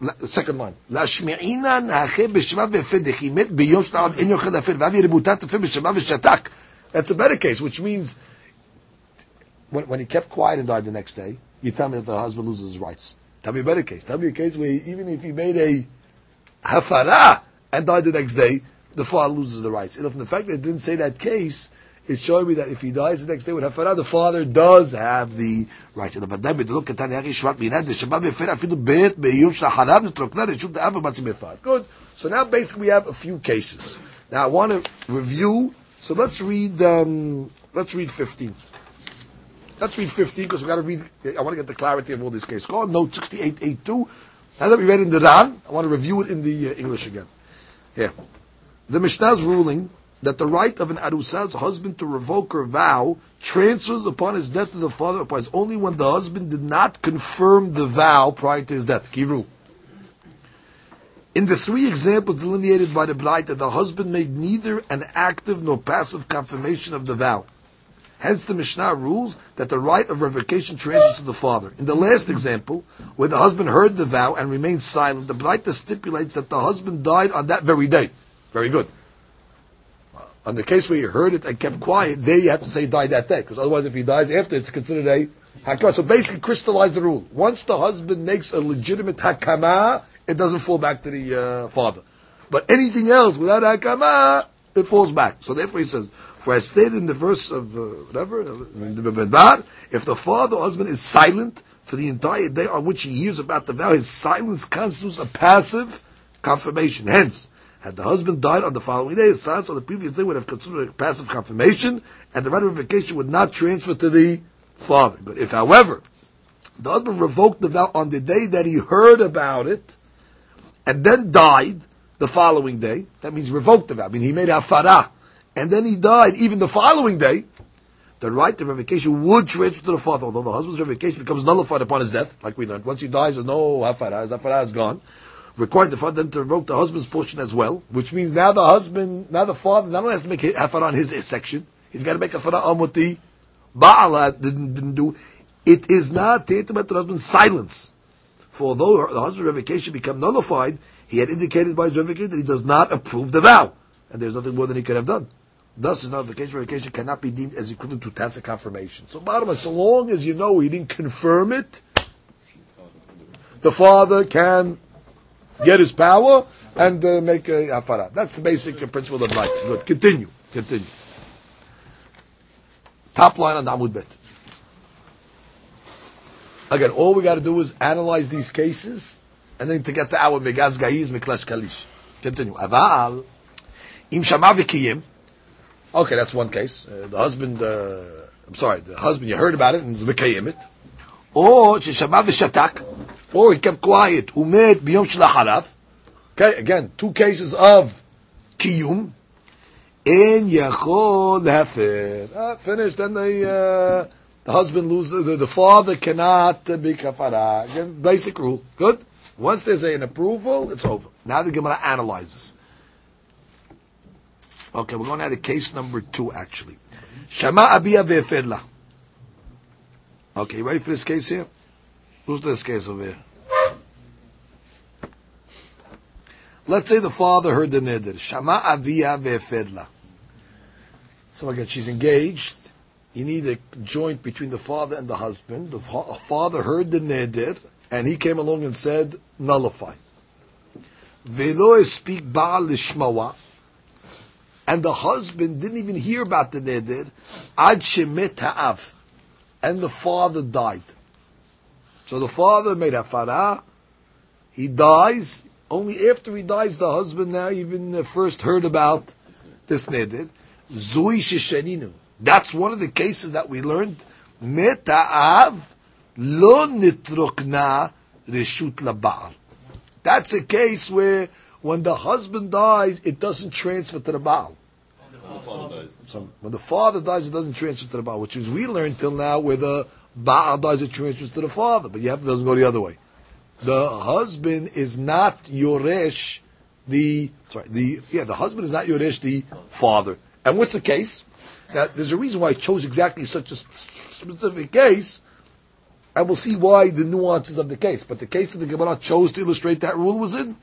The second line. להשמיעינן האחר בשמה והפדך, היא מת ביום שנעד אין יוכל להפר, ואבי רבותה תפר בשמה ושתק. That's a better case, which means when, when he kept quiet and died the next day, you tell me that the husband loses his rights. Tell me a better case. Tell me a case where even if he made a hafara and died the next day, the father loses the rights. And from the fact that it didn't say that case, it showed me that if he dies the next day with hafara, the father does have the right. Good. So now basically we have a few cases. Now I want to review. So let's read. Um, let's read fifteen. Let's read fifteen because we got to read. I want to get the clarity of all these cases. Go on note sixty-eight eight two. Now that we read in the Ran, I want to review it in the uh, English again. Here, the Mishnah's ruling that the right of an arusa's husband to revoke her vow transfers upon his death to the father applies only when the husband did not confirm the vow prior to his death. Kiru. In the three examples delineated by the Braita, the husband made neither an active nor passive confirmation of the vow. Hence, the Mishnah rules that the right of revocation transfers to the father. In the last example, where the husband heard the vow and remained silent, the Braita stipulates that the husband died on that very day. Very good. On the case where you heard it and kept quiet, there you have to say died that day, because otherwise, if he dies after, it's considered a hakama. So basically, crystallize the rule. Once the husband makes a legitimate hakama, it doesn't fall back to the uh, father. But anything else without hakama, it falls back. So therefore, he says, for as stated in the verse of uh, whatever, if the father or husband is silent for the entire day on which he hears about the vow, his silence constitutes a passive confirmation. Hence, had the husband died on the following day, his silence on the previous day would have considered a passive confirmation, and the ratification would not transfer to the father. But if, however, the husband revoked the vow on the day that he heard about it, and then died the following day, that means revoked the vow. I mean, he made a farah, and then he died even the following day, the right to revocation would transfer to the father, although the husband's revocation becomes nullified upon his death, like we learned. Once he dies, there's no hafara, his hafara is gone required the father to revoke the husband's portion as well, which means now the husband, now the father not only has to make hafara on his section, he's got to make hafara on what the Baal didn't, didn't do. It is not tantamount to the husband's silence. For although the husband's revocation become nullified, he had indicated by his revocation that he does not approve the vow. And there's nothing more than he could have done. Thus, his revocation cannot be deemed as equivalent to tacit confirmation. So, bottom so long as you know he didn't confirm it, the father can get his power and uh, make a hafara. That's the basic principle of life. Good. Continue. Continue. Top line on Amud Bet. Again, all we got to do is analyze these cases and then to get to our Megaz Gaiz Miklash Kalish. Continue. Aval, im shama v'kiyim. Okay, that's one case. Uh, the husband, uh, I'm sorry, the husband, you heard about it and v'kiyim it. Or sheshama v'shatak or he kept quiet, umet biyom shlacharav. Okay, again, two cases of kiyum. In yachol hefer. Ah, finished. Then the uh, the husband loses. The, the father cannot be kafara. Again, basic rule. Good. Once there's an approval, it's over. Now the Gemara analyzes. Okay, we're going to add case number two, actually. Shama abiya ve'efedla. Okay, ready for this case here? Who's this case over here? Let's say the father heard the neder. Shama avia ve'efedla. So again, she's engaged. You need a joint between the father and the husband. The father heard the neder, and he came along and said, nullify. Velo speak Baal Lishmawa, and the husband didn't even hear about the neder, ad shemet ha'av, and the father died. So the father made a farah, he dies, only after he dies, the husband now even uh, first heard about this neder. Zui shishaninu. That's one of the cases that we learned. Meta Meta'av lo nitrokna reshut labal. That's a case where when the husband dies, it doesn't transfer to the Baal. So when the father dies, it doesn't transfer to the Baal, which is we learned till now where the Baal dies, it transfers to the father, but you have, it doesn't go the other way. The husband is not Yoresh, the, sorry, the, yeah, the husband is not Yoresh, the father. And what's the case? Now, there's a reason why I chose exactly such a specific case, and we'll see why the nuances of the case. But the case that the Gemara chose to illustrate that rule was in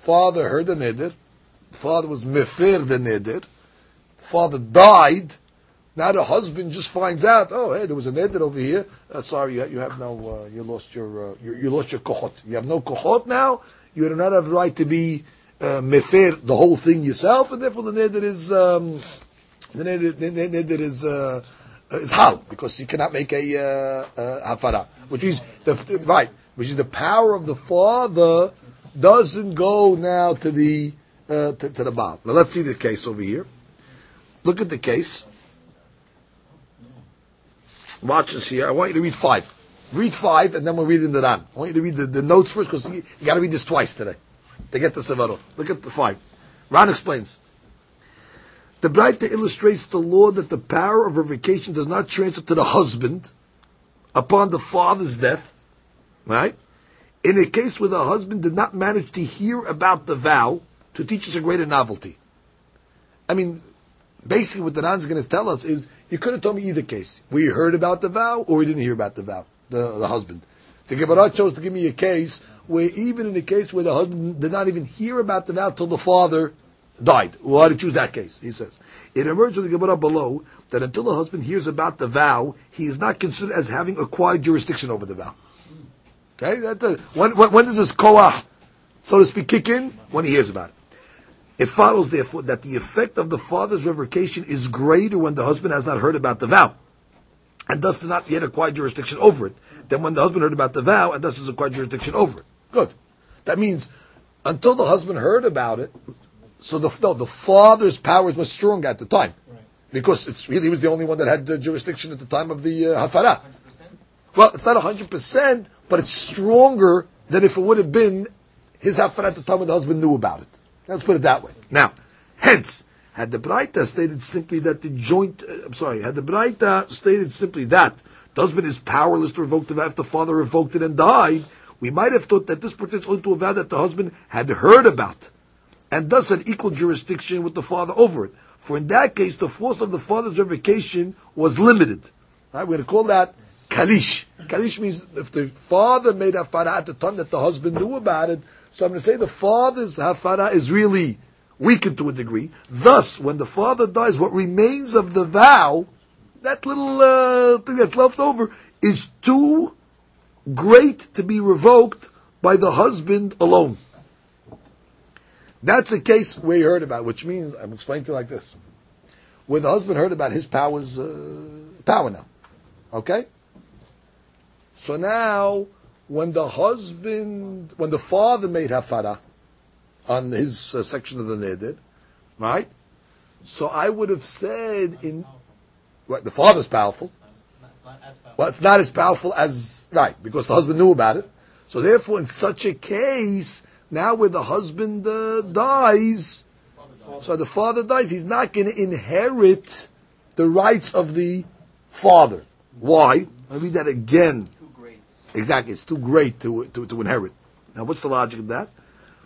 father heard the neder, father was mefer the neder, father died. Now the husband just finds out, oh, hey, there was a neder over here. Uh, sorry, you, you have no, uh, you lost your, uh, you, you, lost your kohot. You have no kohot now. You do not have the right to be uh, mefer the whole thing yourself, and therefore the neder is um, the neder, the neder is. Uh, is hal because you cannot make a uh, uh, hafara, which is the right, which is the power of the father doesn't go now to the uh, to, to, the Baal. Now let's see the case over here. Look at the case. Watch this here. I want you to read five. Read five, and then we'll read in the Ran. I want you to read the, the notes first because you, you got to read this twice today to get the sevara. Look at the five. Ran explains. The Braita illustrates the law that the power of revocation does not transfer to the husband upon the father's death, right? In a case where the husband did not manage to hear about the vow to teach us a greater novelty. I mean, basically what the Ran is going to tell us is, you could have told me either case. We heard about the vow or we didn't hear about the vow, the, the husband. The Gemara chose to give me a case where even in a case where the husband did not even hear about the vow till the father died. Why did choose that case? He says. It emerges from the Gemara below that until the husband hears about the vow, he is not considered as having acquired jurisdiction over the vow. Okay? That, uh, when, when, when does this koah, so to speak, kick in? When he hears about it. It follows, therefore, that the effect of the father's revocation is greater when the husband has not heard about the vow, and thus does not yet acquire jurisdiction over it, than when the husband heard about the vow, and thus has acquired jurisdiction over it. Good. That means, until the husband heard about it, so the, no, the father's powers were strong at the time. Right. Because it's really, he was the only one that had the jurisdiction at the time of the uh, Hafara. Well, it's not 100%, but it's stronger than if it would have been his Hafara at the time when the husband knew about it. Let's put it that way. Now, hence, had the Braita stated simply that the joint, uh, I'm sorry, had the Braita stated simply that the husband is powerless to revoke the vow if the father revoked it and died, we might have thought that this pertains only to a vow that the husband had heard about and thus had equal jurisdiction with the father over it. For in that case, the force of the father's revocation was limited. Right? We're going to call that kalish. Kalish means if the father made hafara at the time that the husband knew about it, so I'm going to say the father's hafara is really weakened to a degree. Thus, when the father dies, what remains of the vow, that little uh, thing that's left over, is too great to be revoked by the husband alone. That's a case we heard about, which means I'm explaining to you like this: where the husband heard about his powers, uh, power now. Okay. So now, when the husband, when the father made hafara on his uh, section of the neder, right? So I would have said in what the father's powerful. Well, it's not as powerful as right because the husband knew about it. So therefore, in such a case, now, where the husband uh, dies, so the father dies, he's not going to inherit the rights of the father. Why? I read that again. Exactly, it's too great to, to, to inherit. Now, what's the logic of that?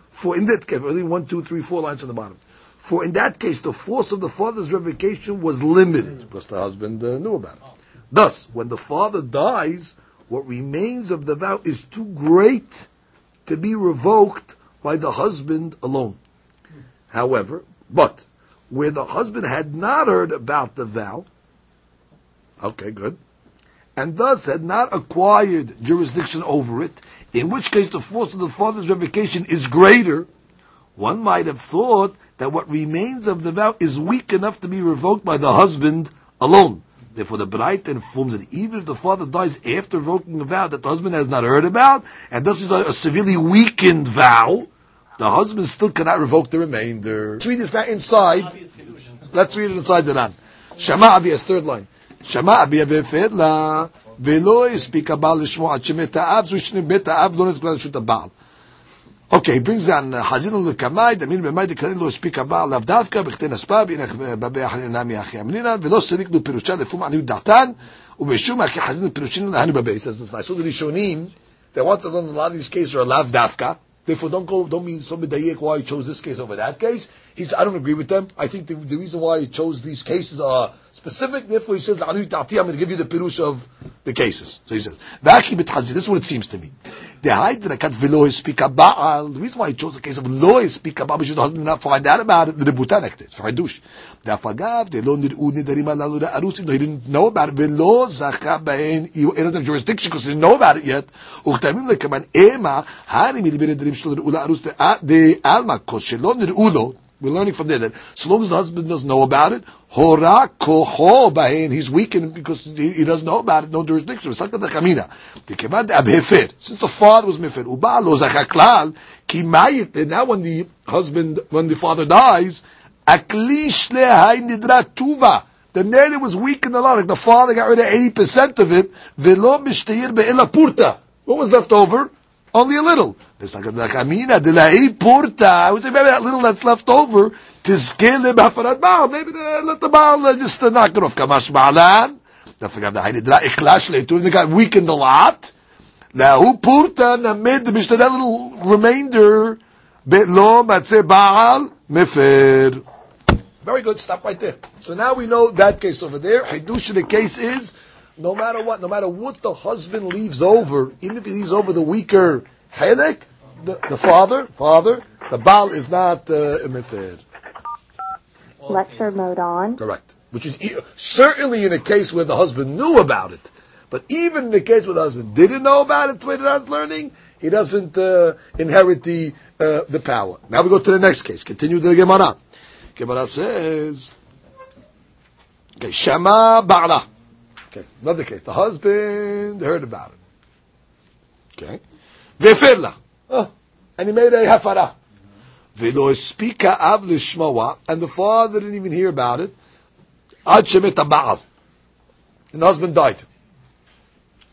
For in that case, only one, two, three, four lines on the bottom. For in that case, the force of the father's revocation was limited because the husband uh, knew about it. Thus, when the father dies, what remains of the vow is too great to be revoked by the husband alone. However, but where the husband had not heard about the vow, okay, good, and thus had not acquired jurisdiction over it, in which case the force of the father's revocation is greater, one might have thought that what remains of the vow is weak enough to be revoked by the husband alone. Therefore, the Braita informs that even if the father dies after revoking a vow that the husband has not heard about, and thus is a severely weakened vow, the husband still cannot revoke the remainder. Let's read this now inside. Let's read it inside the Ran. Shama Abiyah's third line. שמע אבי אבי לה, ולא הספיק הבעל לשמוע עד שמת האב, זו שני בית האב לא נתקלה לרשות הבעל. אוקיי, ברינגזן, חזינו לקמאי, דמין במאי דקרין לא הספיק הבעל לאו דווקא, בכתן אספה, והנה בבי החנינא מאחי אמנינן, ולא סליקנו פירושה לפום עניות דעתן, ומשום אחי חזינו פירושינו להנו בבית. אז לעשות ראשונים, they wanted on a lot of these לאו דווקא. Therefore, don't go, don't mean so medayek why he chose this case over that case. He's, I don't agree with them. I think the, the reason why he chose these cases are specific. Therefore, he says, I'm going to give you the pirush of the cases. So he says, This is what it seems to me. The hydra velo speak about. The reason why he chose the case of lo speak about because the not find out about it. The rebutan It's for hadush. Da'fagav de lo nir'u nidarim alalu arusim. He didn't know about it. Velo zacha b'en. He doesn't have jurisdiction because he didn't know about it yet. Uchtamim lekaman ema dirim shlo nir'u la'arus de alma kos shelo nir'u lo. We're learning from there that so long as the husband doesn't know about it, hora koho he's weakened because he, he, doesn't know about it, no jurisdiction. Since the father was mifir, uba lo now when the husband, when the father dies, aklish lehay nidra tuva, the nether was weakened a lot, like the father got rid of 80% of it, velo mishtayir be'ila purta. What was left over? Only a little. There's like a Nakamina, de la purta. Which maybe that little that's left over, tizkele b'hafarat baal. Maybe the, let the baal uh, just uh, knock it off. Kamash ba'alan. Don't forget the hainidra ikhlash leitu. They got weakened a lot. Lahu purta namid, mishta that little remainder, lo matzeh baal mefer. Very good. Stop right there. So now we know that case over there. Hidush the case is, no matter what, no matter what the husband leaves over, even if he leaves over the weaker Helek, the, the father, father, the Baal is not uh, a Lecture mode on. Correct. Which is e- certainly in a case where the husband knew about it. But even in the case where the husband didn't know about it, the way that learning, he doesn't uh, inherit the uh, the power. Now we go to the next case. Continue the Gemara. Gemara says, okay, Shama Ba'ala. Okay, another case. The husband heard about it. Okay. Veferla. Oh, and he made a hafara. speaker spika av lishmawa, and the father didn't even hear about it. Ad shemet ba'al. And the husband died.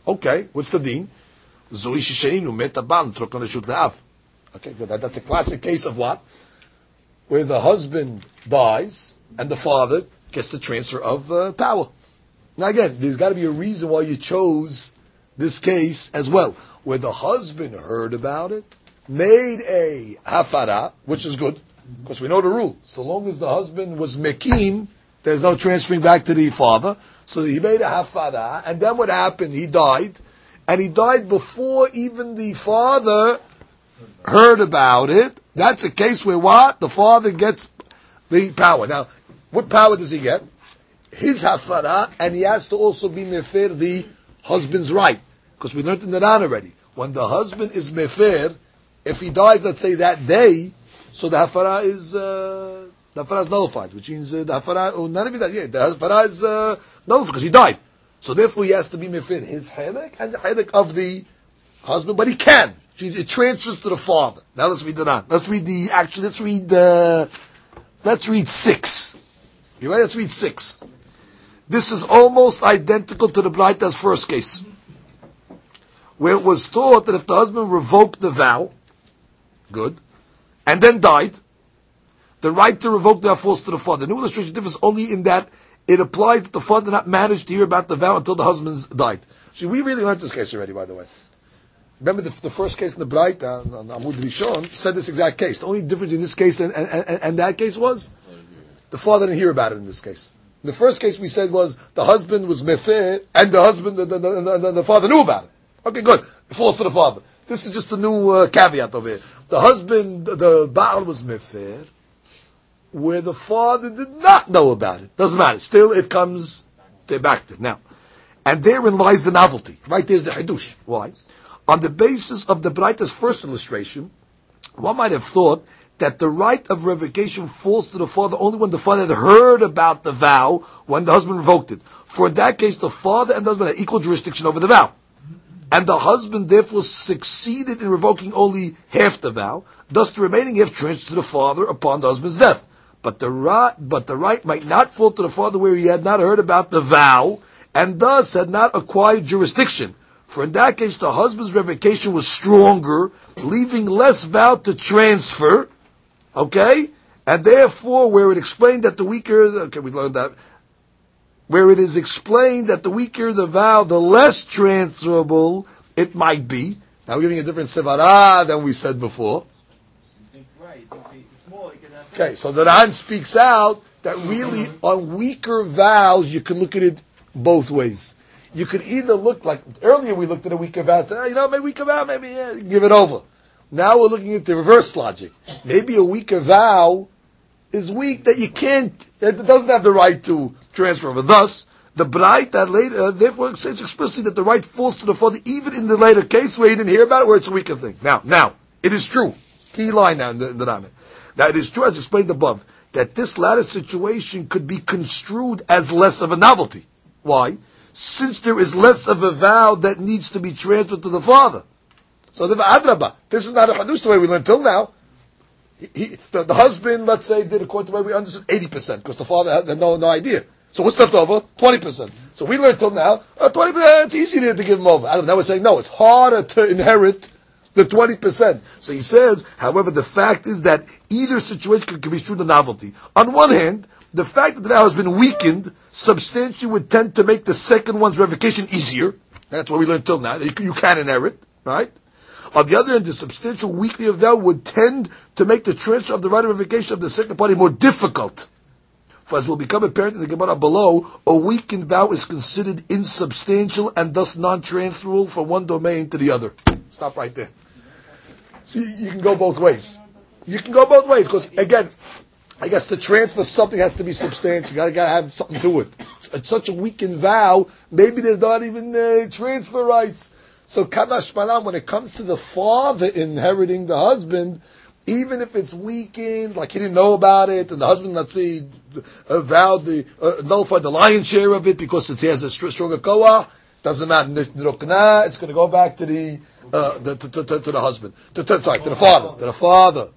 Okay, what's the deen? Zoi shishainu met ba'al, trokon leshut le'av. Okay, good. That's a classic case of what? Where the husband dies, and the father gets the transfer of uh, power. Now again, there's got to be a reason why you chose this case as well where the husband heard about it, made a hafara, which is good, because we know the rule. So long as the husband was mekim, there's no transferring back to the father. So he made a hafara, and then what happened? He died, and he died before even the father heard about it. That's a case where what? The father gets the power. Now, what power does he get? His hafara, and he has to also be mefer the husband's right. Because we learned in the Ran already. When the husband is mefer, if he dies, let's say that day, so the hafara is uh, the hafara is nullified, which means uh, the hafara, oh, not even that, yeah, the hafara is uh, nullified because he died. So therefore, he has to be mefer his halak and the halak of the husband, but he can. It transfers to the father. Now let's read the Ran. Let's read the actually. Let's read the. Let's read six. You ready? Let's read six. This is almost identical to the Braita's first case where it was taught that if the husband revoked the vow, good, and then died, the right to revoke the vow falls to the father. The new illustration differs only in that it applies that the father did not manage to hear about the vow until the husband died. See, we really learned this case already, by the way. Remember the, the first case in the Braita, on Amud Rishon, said this exact case. The only difference in this case and, and, and, and that case was the father didn't hear about it in this case. The first case we said was the husband was mefer and the husband, the, the, the, the father knew about it. Okay, good. It falls to the father. This is just a new uh, caveat over here. The husband, the Baal was Mefer, where the father did not know about it. Doesn't matter. Still, it comes back to Now, And therein lies the novelty. Right there's the Hidush. Why? On the basis of the Braita's first illustration, one might have thought that the right of revocation falls to the father only when the father had heard about the vow when the husband revoked it. For in that case, the father and the husband had equal jurisdiction over the vow. And the husband therefore succeeded in revoking only half the vow, thus the remaining half transferred to the father upon the husband's death. But the right, but the right might not fall to the father where he had not heard about the vow, and thus had not acquired jurisdiction. For in that case, the husband's revocation was stronger, leaving less vow to transfer, okay? And therefore, where it explained that the weaker, okay, we learned that, where it is explained that the weaker the vow, the less transferable it might be. Now we're giving a different sevara than we said before. Okay, so the Ran speaks out that really on weaker vows you can look at it both ways. You could either look like earlier we looked at a weaker vow, said, oh, you know, maybe weaker vow, maybe yeah, give it over. Now we're looking at the reverse logic. Maybe a weaker vow is weak that you can't, it doesn't have the right to transfer over. Thus, the bright that later, therefore says explicitly that the right falls to the father even in the later case where he didn't hear about it, where it's a weaker thing. Now, now, it is true. Key line now in the, in the. Now it is true, as explained above, that this latter situation could be construed as less of a novelty. Why? Since there is less of a vow that needs to be transferred to the father. So the Adraba, this is not a Hadush the way we learned till now. He, the, the, husband, let's say, did according to the way we understood 80%, because the father had no, no idea. So what's left over? 20%. So we learned till now, uh, 20%, it's easy to, to give him over. Adam, now we're saying, no, it's harder to inherit the 20%. So he says, however, the fact is that either situation can, can be true the novelty. On one hand, the fact that the vow has been weakened substantially would tend to make the second one's revocation easier. That's what we learned till now. You can inherit, right? On the other hand, the substantial weakening of that would tend to make the transfer of the right of of the second party more difficult. For as will become apparent in the Gemara below, a weakened vow is considered insubstantial and thus non-transferable from one domain to the other. Stop right there. See, you can go both ways. You can go both ways because again, I guess to transfer something has to be substantial. You gotta, gotta have something to it. It's, such a weakened vow. Maybe there's not even uh, transfer rights. So kamash malam, when it comes to the father inheriting the husband, even if it's weakened, like he didn't know about it, and the husband, let's say, uh, vowed the uh, nullified the lion's share of it because he has a stronger koah, doesn't matter. It's going to go back to the uh, the, to, to, to, the husband, to, to, sorry, to the father, to the father.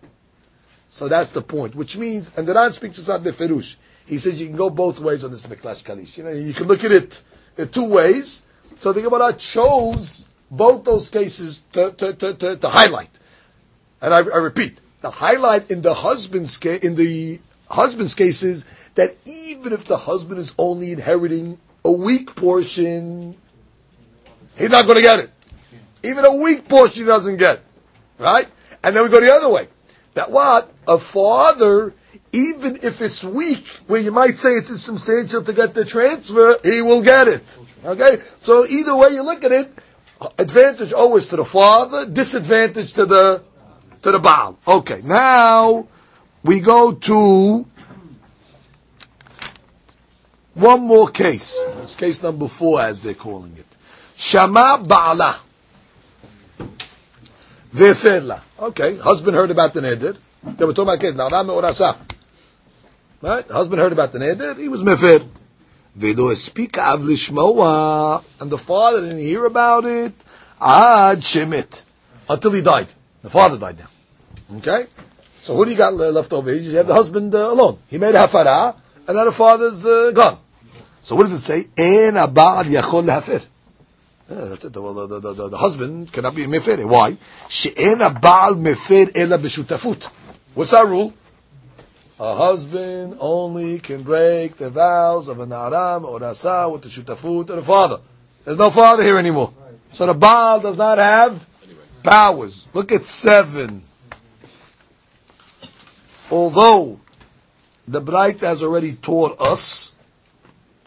So that's the point, which means, and the Ran speaks to Sad Beferush. He says you can go both ways on this Miklash Kalish. You know, you can look at it in two ways. So the Gemara chose both those cases to, to, to, to, highlight. And I, I, repeat, the highlight in the husband's case, in the husband's case is that even if the husband is only inheriting a weak portion, he's not going to get it. Even a weak portion he doesn't get. Right? And then we go the other way. That what? A father, even if it's weak, where you might say it's insubstantial to get the transfer, he will get it. Okay? So either way you look at it, advantage always to the father, disadvantage to the to the Baal. Okay, now we go to one more case. It's case number four, as they're calling it. Shama Ba'ala. Vefela. Okay, husband heard about the neder. They were talking about kids. Orasa. Right? Husband heard about the neder. He was mefer. Velo speak av lishmoa. And the father didn't hear about it. Ad shemit. Until he died. The father died now. Okay? So who do you got left over? You have the husband uh, alone. He made a hafara, and now the father's uh, gone. So what does it say? En abad yachol lehafir. Yeah, that's it. The, the, the, the, the husband cannot be a mefer. Why? She'en baal mefer ela b'shutafut. What's our rule? A husband only can break the vows of an aram or asa with the shutafut of the father. There's no father here anymore. So the Baal does not have powers. Look at seven. Although the Braita has already taught us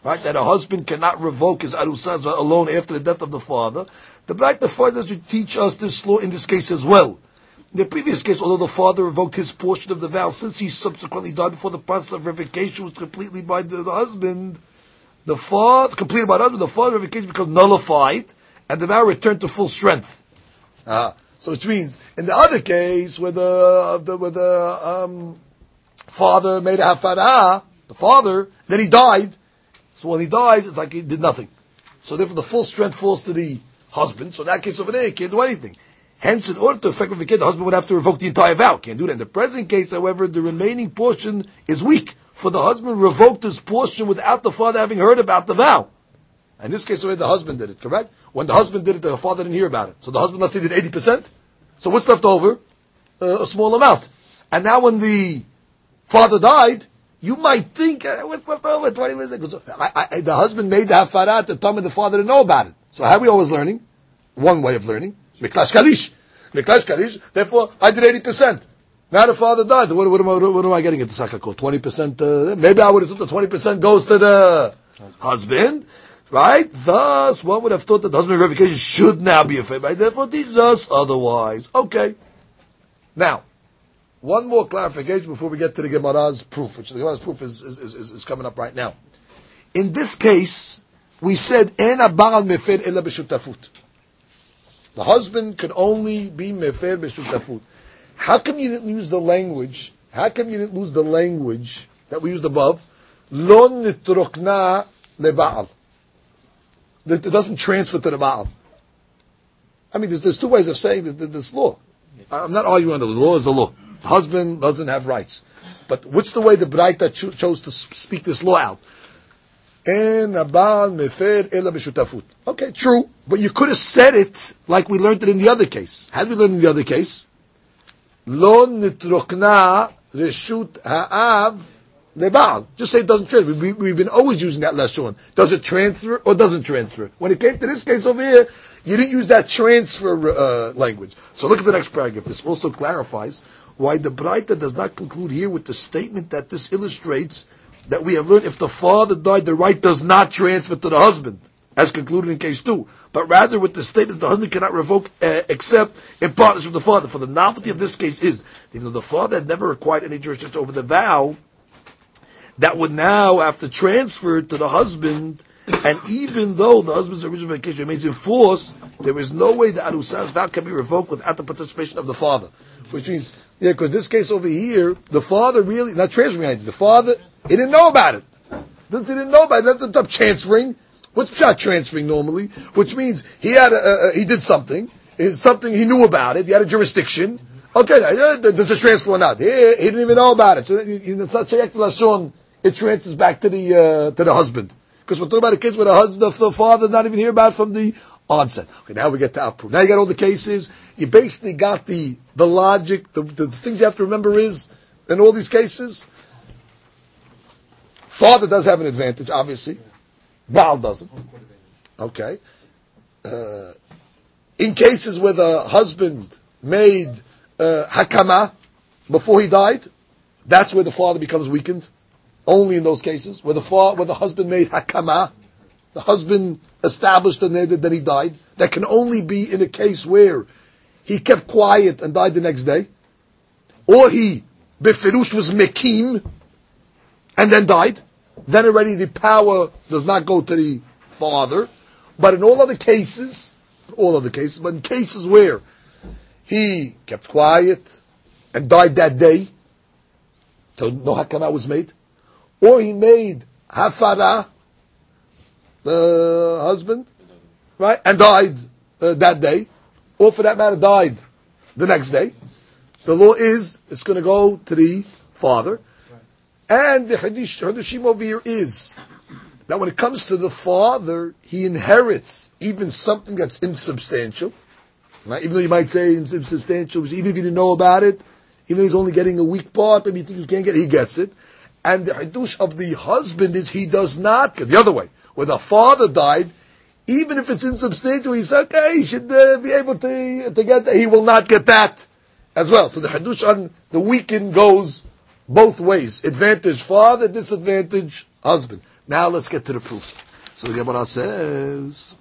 right? That a husband cannot revoke his arusah alone after the death of the father. The Braita further to teach us this law in this case as well. In the previous case, although the father revoked his portion of the vow, since he subsequently died before the process of revocation was completely by the, the husband, the father, completed by the husband, the father revocation becomes nullified, and the vow returned to full strength. Uh, so which means, in the other case, where the, the where the um, father made a hafara, the father, then he died, so when he dies, it's like he did nothing. So therefore the full strength falls to the husband, so in that case over there, he can't do anything. Hence, in order to effect the kid, the husband would have to revoke the entire vow. Can't do that. In the present case, however, the remaining portion is weak. For the husband revoked his portion without the father having heard about the vow. In this case, the husband did it, correct? When the husband did it, the father didn't hear about it. So the husband, let's say, did 80%. So what's left over? Uh, a small amount. And now when the father died, you might think, uh, what's left over? 20 minutes. I, I, the husband made the hafarat time of the father didn't know about it. So how are we always learning? One way of learning. Miklash Kalish. Miklash Kalish. Therefore, I did 80%. Now the father dies. What, what, am, I, what am I getting at the Sakako? 20%? Uh, maybe I would have thought the 20% goes to the husband. Right? Thus, one would have thought that the husband revocation should now be a favor. Therefore, teaches us otherwise. Okay. Now, one more clarification before we get to the Gemara's proof, which the Gemara's proof is, is, is, is coming up right now. In this case, we said, En. The husband can only be mefer b'shutafut. How come you didn't use the language? How come you didn't use the language that we used above? Lo nitrokna leba'al. It doesn't transfer to the Baal. I mean, there's, there's two ways of saying this, this law. I'm not arguing the law is the law. The husband doesn't have rights. But what's the way the Braita cho- chose to speak this law out? Okay, true. But you could have said it like we learned it in the other case. Did we learn in the other case? Lo nitrokna reshut ha'av lebal. Just say it doesn't transfer. We, we've been always using that lashon. Does it transfer or doesn't transfer? When it came to this case over here, you didn't use that transfer uh, language. So look at the next paragraph. This also clarifies why the Braita does not conclude here with the statement that this illustrates that we have learned if the father died, the right does not transfer to the husband, as concluded in case two, but rather with the statement that the husband cannot revoke uh, except in partnership with the father. For the novelty of this case is, even though the father had never acquired any jurisdiction over the vow, that would now to transfer to the husband, and even though the husband's original vacation remains in force, there is no way the Arusa's vow can be revoked without the participation of the father. Which means, yeah, because this case over here, the father really, not transferring anything, the father, he didn't know about it. Since he didn't know about it, that's up transferring. What's shot transferring normally? Which means he had a, a, he did something, is something he knew about it, he had a jurisdiction. Okay, does it transfer or not? He, he didn't even know about it. So it's not lashon it transfers back to the uh, to the husband. Because we're talking about the kids with the husband, the father not even hear about from the onset. Okay, now we get to proof. Now you got all the cases. You basically got the the logic. The, the, the things you have to remember is in all these cases, father does have an advantage, obviously. Baal doesn't. Okay. Uh, in cases where the husband made uh, hakama before he died, that's where the father becomes weakened only in those cases where the fa- where the husband made hakama, the husband established the neder that he died. That can only be in a case where he kept quiet and died the next day, or he befirush was mekim and then died. Then already the power does not go to the father. But in all other cases, all other cases, but in cases where he kept quiet and died that day, so no hakama was made, or he made hafara, the husband, right, and died uh, that day, or for that matter, died the next day. The law is it's going to go to the father, and the hadishim over here is that when it comes to the father, he inherits even something that's insubstantial. Right? Even though you might say it's insubstantial, even if you didn't know about it, even though he's only getting a weak part, maybe you think he can't get it, he gets it. And the hidush of the husband is he does not get the other way. When the father died, even if it's insubstantial, he said, okay, he should uh, be able to, to get that. He will not get that as well. So the hidush on the weekend goes both ways. Advantage father, disadvantage husband. Now let's get to the proof. So the Gemara says,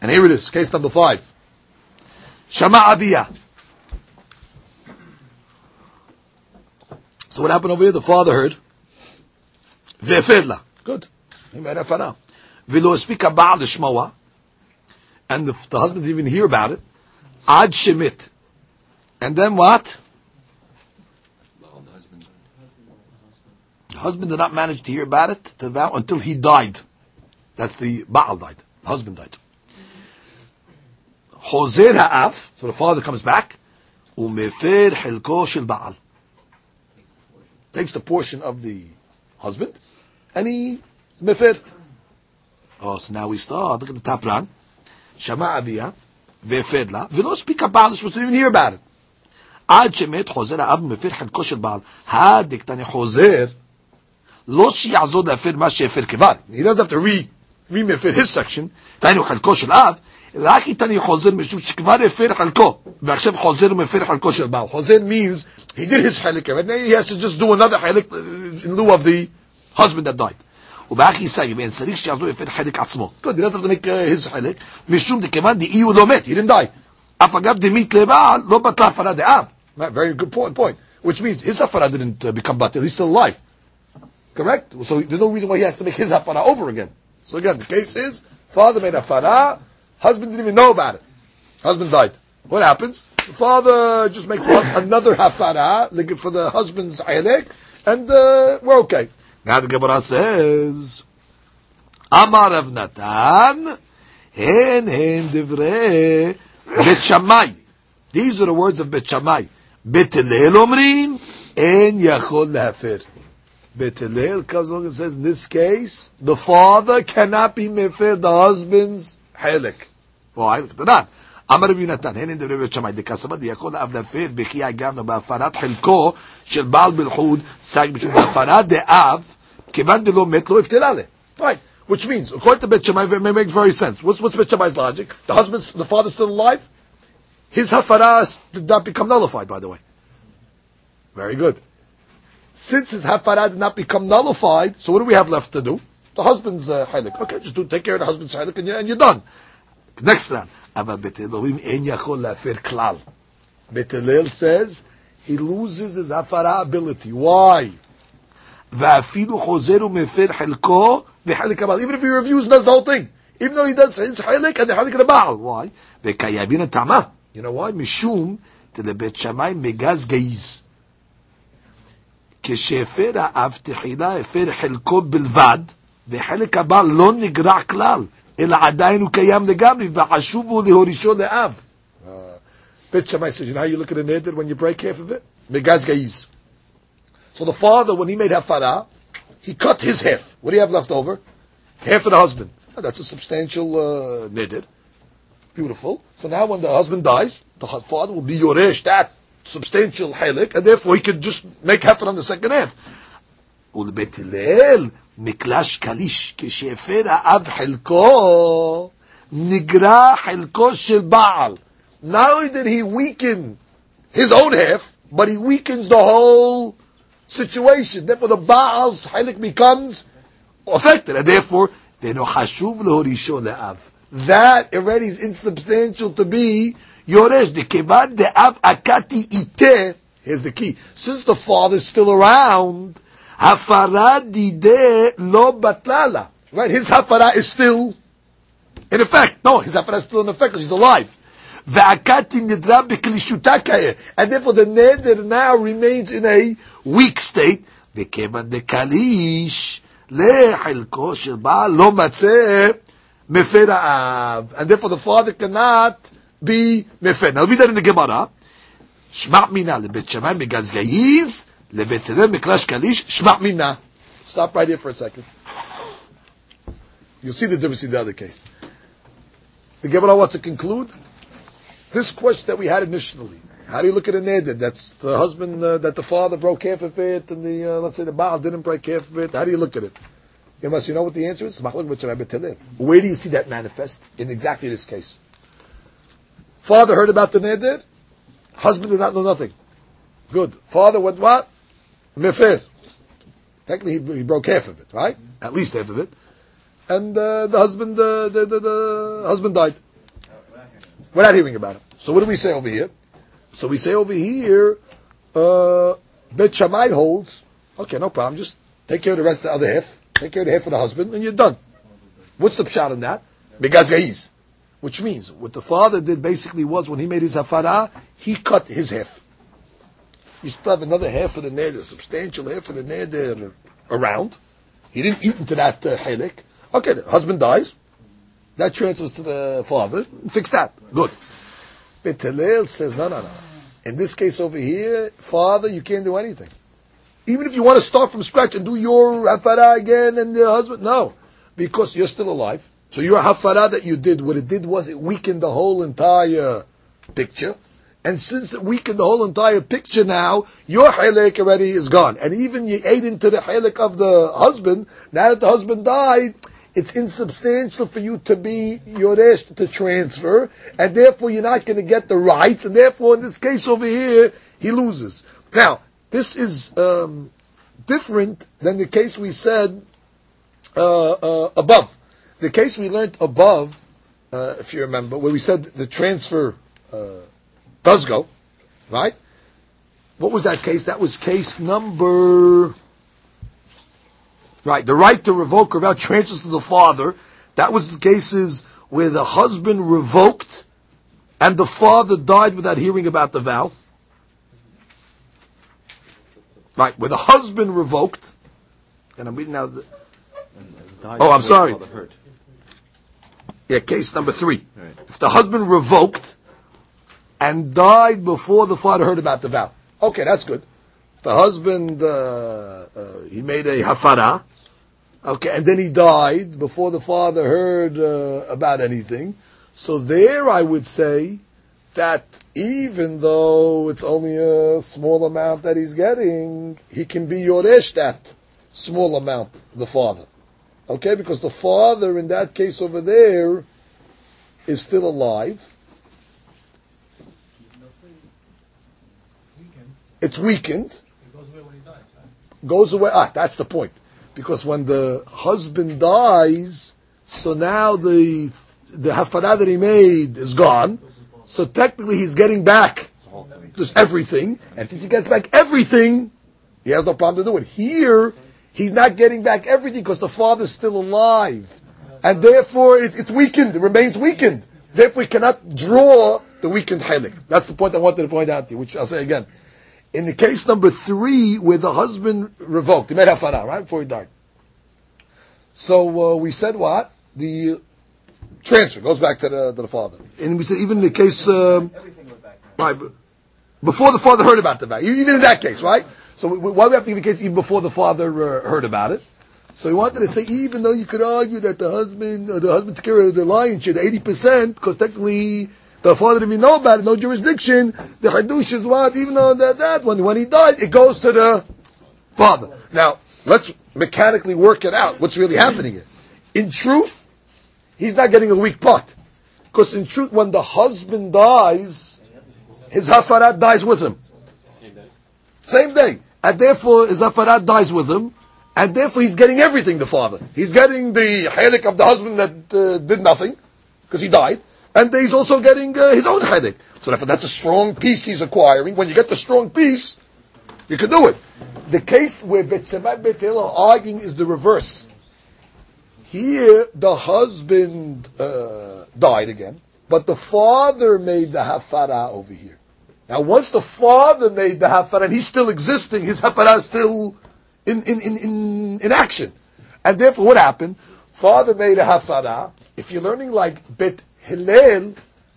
and here it is, case number five. Shama Abiyah. So what happened over here? The father heard. Ve'efedla. Good. He made hafara. V'lo speak about the shmoa, and the, the husband didn't even hear about it. Ad shemit. And then what? husband did not manage to hear about it to vow until he died. That's the Baal died. The husband died. Hozer ha'af. So the father comes back. Umefer hilko shel Baal. Takes the portion of the husband and he mefer. Oh, so now we start. Look at the top line. Shama avia vefer la. V'lo speak about it. Supposed to even hear about it. עד שמת חוזר האב מפר חלקו של בעל. הדקתני חוזר, לא שיעזור להפר מה שהפר כבר. He doesn't have to re, re מפר his section. דהיינו חלקו של אב, רק איתן אני חוזר משום שכבר הפר חלקו, ועכשיו חוזר ומפר חלקו של means, he did his חלק, but now he has to just do another חלק in lieu of the husband that died. ובאח יישא ואין צריך שיעזור להפר חלק עצמו. Good, he doesn't have to make his חלק, משום דכיוון דאי הוא לא מת, he didn't die. אף אגב דמית לבעל לא בטלה הפרה דאב. Very good point, point. Which means his הפרה didn't uh, become batel, he's still alive. Correct? So there's no reason why he has to make his hafara over again. So again, the case is, father made hafara, husband didn't even know about it. Husband died. What happens? The father just makes another hafara for the husband's ayalek, and uh, we're okay. Now the Gemara says, Amar Rabbi Yonatan, hen hen divrei bet These are the words of Bet Shammai. Bet omrim, en yachol lehafer. Bet Hillel comes along and says, in this case, the father cannot be mefer the husband's helik. Why? Look at the Ran. אמר רבי יונתן, הן אין דברי בית שמאי, דקסבדי יכול אף להפר בכי אגבנו בהפרת חלקו של בעל בלחוד, סג בשום בהפרת דאב, כיוון דלא מת לא הבטלה לה. Right. Which means, according to Bet Shammai, it may make very sense. What's, what's Bet Shammai's logic? The husband's, the father's still alive? His hafaras did not become nullified, by the way. Very good. Since his hafara did not become nullified, so what do we have left to do? The husband's uh, Okay, just do take care of the husband's haylik and, you, and you're done. Next round. אבל בית אלוהים אין יכול להפר כלל. בית הלל says, he loses his הפרה ability. Why? ואפילו חוזר ומפר חלקו וחלק הבעל. Even if he reviews and does the whole thing. Even though he does his חלק and the חלק לבעל. Why? וקיימין הטעמה. You know why? משום דלבית שמאי מגז גייז. כשהפר האב תחילה הפר חלקו בלבד, וחלק הבעל לא נגרע כלל. אלא עדיין הוא קיים לגמרי, וחשוב הוא להורישו לאב. בית שמאי says, you know how you look at a neder when you break half of it? Megaz gaiz. So the father, when he made hafara, he cut his half. What do you have left over? Half of the husband. Oh, that's a substantial uh, neder. Beautiful. So now when the husband dies, the father will be yoresh, that substantial halik, and therefore he could just make half on the second half. ולבית הלל מקלש קליש, כשהפר האב חלקו, נגרע חלקו של בעל. Not only did he weaken his own half, but he weakens the whole situation. Therefore the Baal's חלק becomes affected, and therefore, ואינו חשוב להורישו לאב. That already is insubstantial to be yoresh. דכיוון דאב akati ite, here's the key, since the father is still around, Hafara dide lo batlala. Right, his hafara is still in effect. No, his hafara is still in effect because he's alive. Ve'akati nidra b'klishuta And therefore the neder now remains in a weak state. וכיוון דקליש לחלקו של בעל לא מצא מפר האב. And therefore the father cannot be mefen. Now read that in the Gemara. Shmat mina lebet shammai megazgayiz lebet tere meklash kalish shmat mina. Stop right here for a second. You'll see the difference in the other case. The Gemara wants to conclude this question that we had initially. How do you look at a neder? That's the husband uh, that the father broke half of it, and the uh, let's say the baal didn't break half of it. How do you look at it? Unless you know what the answer is, where do you see that manifest in exactly this case? Father heard about the neder. Husband did not know nothing. Good. Father went what? Mefer. Technically, he, broke half of it, right? At least half of it. And uh, the husband, uh, the, the, the, husband died. We're not hearing about it. So what do we say over here? So we say over here, uh, Bet Shammai holds, okay, no problem, just take care of the rest of the other half. take care of the half of the husband, and you're done. What's the pshat in that? Megaz Which means, what the father did basically was, when he made his hafara, he cut his half. You still have another half of the neder, a substantial half of the neder around. He didn't eat into that uh, halak. Okay, the husband dies. That transfers to the father. Fix that. Good. But Hillel says, no, no, no. In this case over here, father, you can't do anything. Even if you want to start from scratch and do your hafara again and the husband, no. Because you're still alive. So your hafara that you did, what it did was it weakened the whole entire picture. And since it weakened the whole entire picture now, your halak already is gone. And even you ate into the halak of the husband, now that the husband died, it's insubstantial for you to be yoresh to transfer, and therefore you're not going to get the rights, and therefore in this case over here, he loses. Now, this is um, different than the case we said uh, uh, above. The case we learned above, uh, if you remember, where we said the transfer uh, does go, right? What was that case? That was case number Right, the right to revoke or vow transfers to the father. That was the cases where the husband revoked and the father died without hearing about the vow. Right, where the husband revoked, and I'm reading now. The, oh, I'm sorry. Yeah, case number three. Right. If the husband revoked and died before the father heard about the vow. Okay, that's good. If the husband, uh, uh, he made a hafara, Okay, and then he died before the father heard uh, about anything. So there I would say that even though it's only a small amount that he's getting, he can be Yoresh that small amount, the father. Okay, because the father in that case over there is still alive. It's weakened. It goes away when he dies, right? Goes away. Ah, that's the point because when the husband dies, so now the the hafara that he made is gone. So technically, he's getting back just everything, and since he gets back everything, he has no problem to do it. Here, he's not getting back everything because the father's still alive, and therefore it, it's weakened. It remains weakened. Therefore, he cannot draw the weakened halik. That's the point I wanted to point out to you, which I'll say again in the case number three, where the husband revoked, he made hafara, right, before he died. So uh, we said what? The transfer goes back to the, to the father. And we said even in the case, um, right, before the father heard about the vow, even in that case, right? So we, why do we have to give a case even before the father uh, heard about it? So he wanted to say, even though you could argue that the husband, uh, the husband took care of the lion's share, the 80%, because technically the father didn't even know about it, no jurisdiction. The hadush is what, even though that, that when, when he died, it goes to the father. Now, let's mechanically work it out. What's really happening here? In truth, he's not getting a weak pot. Because in truth, when the husband dies, his hafarat dies with him. Same day. Same day. And therefore, his hafarat dies with him. And therefore, he's getting everything, the father. He's getting the halik of the husband that uh, did nothing, because he died and he's also getting uh, his own headache. So therefore, that's a strong piece he's acquiring. When you get the strong piece, you can do it. The case where Bet Shammai Bet are arguing is the reverse. Here, the husband uh, died again, but the father made the hafara over here. Now, once the father made the hafara, and he's still existing, his hafara is still in, in, in, in, in action. And therefore, what happened? Father made a hafara. If you're learning like Bet Hillel,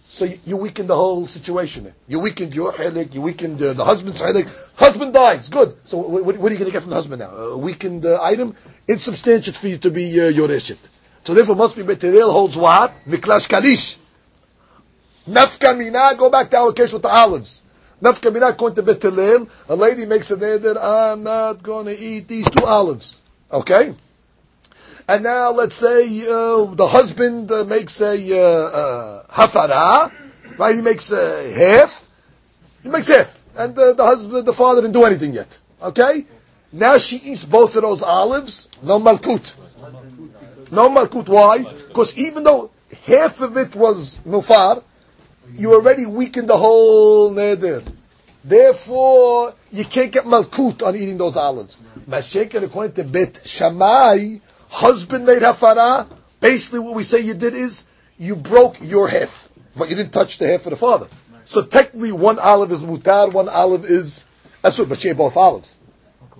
so you, you weaken the whole situation. You weakened your helik, you weakened uh, the husband's helik. Husband dies, good. So what, what, are you going to get from the husband now? A weakened uh, item? Insubstantial for you to be uh, your eshit. So therefore must be Bet Hillel holds what? Miklash Kalish. Nafka mina, go back to our case with the olives. Nafka mina, according to Bet a lady makes a that I'm not going to eat these two olives. Okay? and now let's say uh, the husband uh, makes a uh, uh hafara, right? He makes a half. He makes half, and the husband, the father, didn't do anything yet. Okay, now she eats both of those olives. No malkut. No malkut. Why? Because even though half of it was mufar, you already weakened the whole neder. Therefore, you can't get malkut on eating those olives. Mashake, according to Bet Shammai, husband made hafara, basically what we say you did is you broke your half, but you didn't touch the half of the father. So technically, one olive is mutar, one olive is asur, but she ate both olives.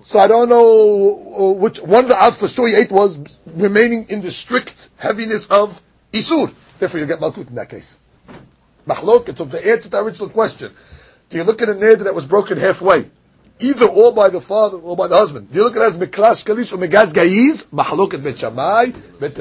So I don't know uh, which one of the olives for sure you ate was remaining in the strict heaviness of isur. Therefore, you get malkut in that case. Machlok. So to answer the original question, do you look at a neder that was broken halfway? Either or by the father or by the husband. Do you look at it as miklash kalish or megaz gayiz? Machlok et bet shamai, bet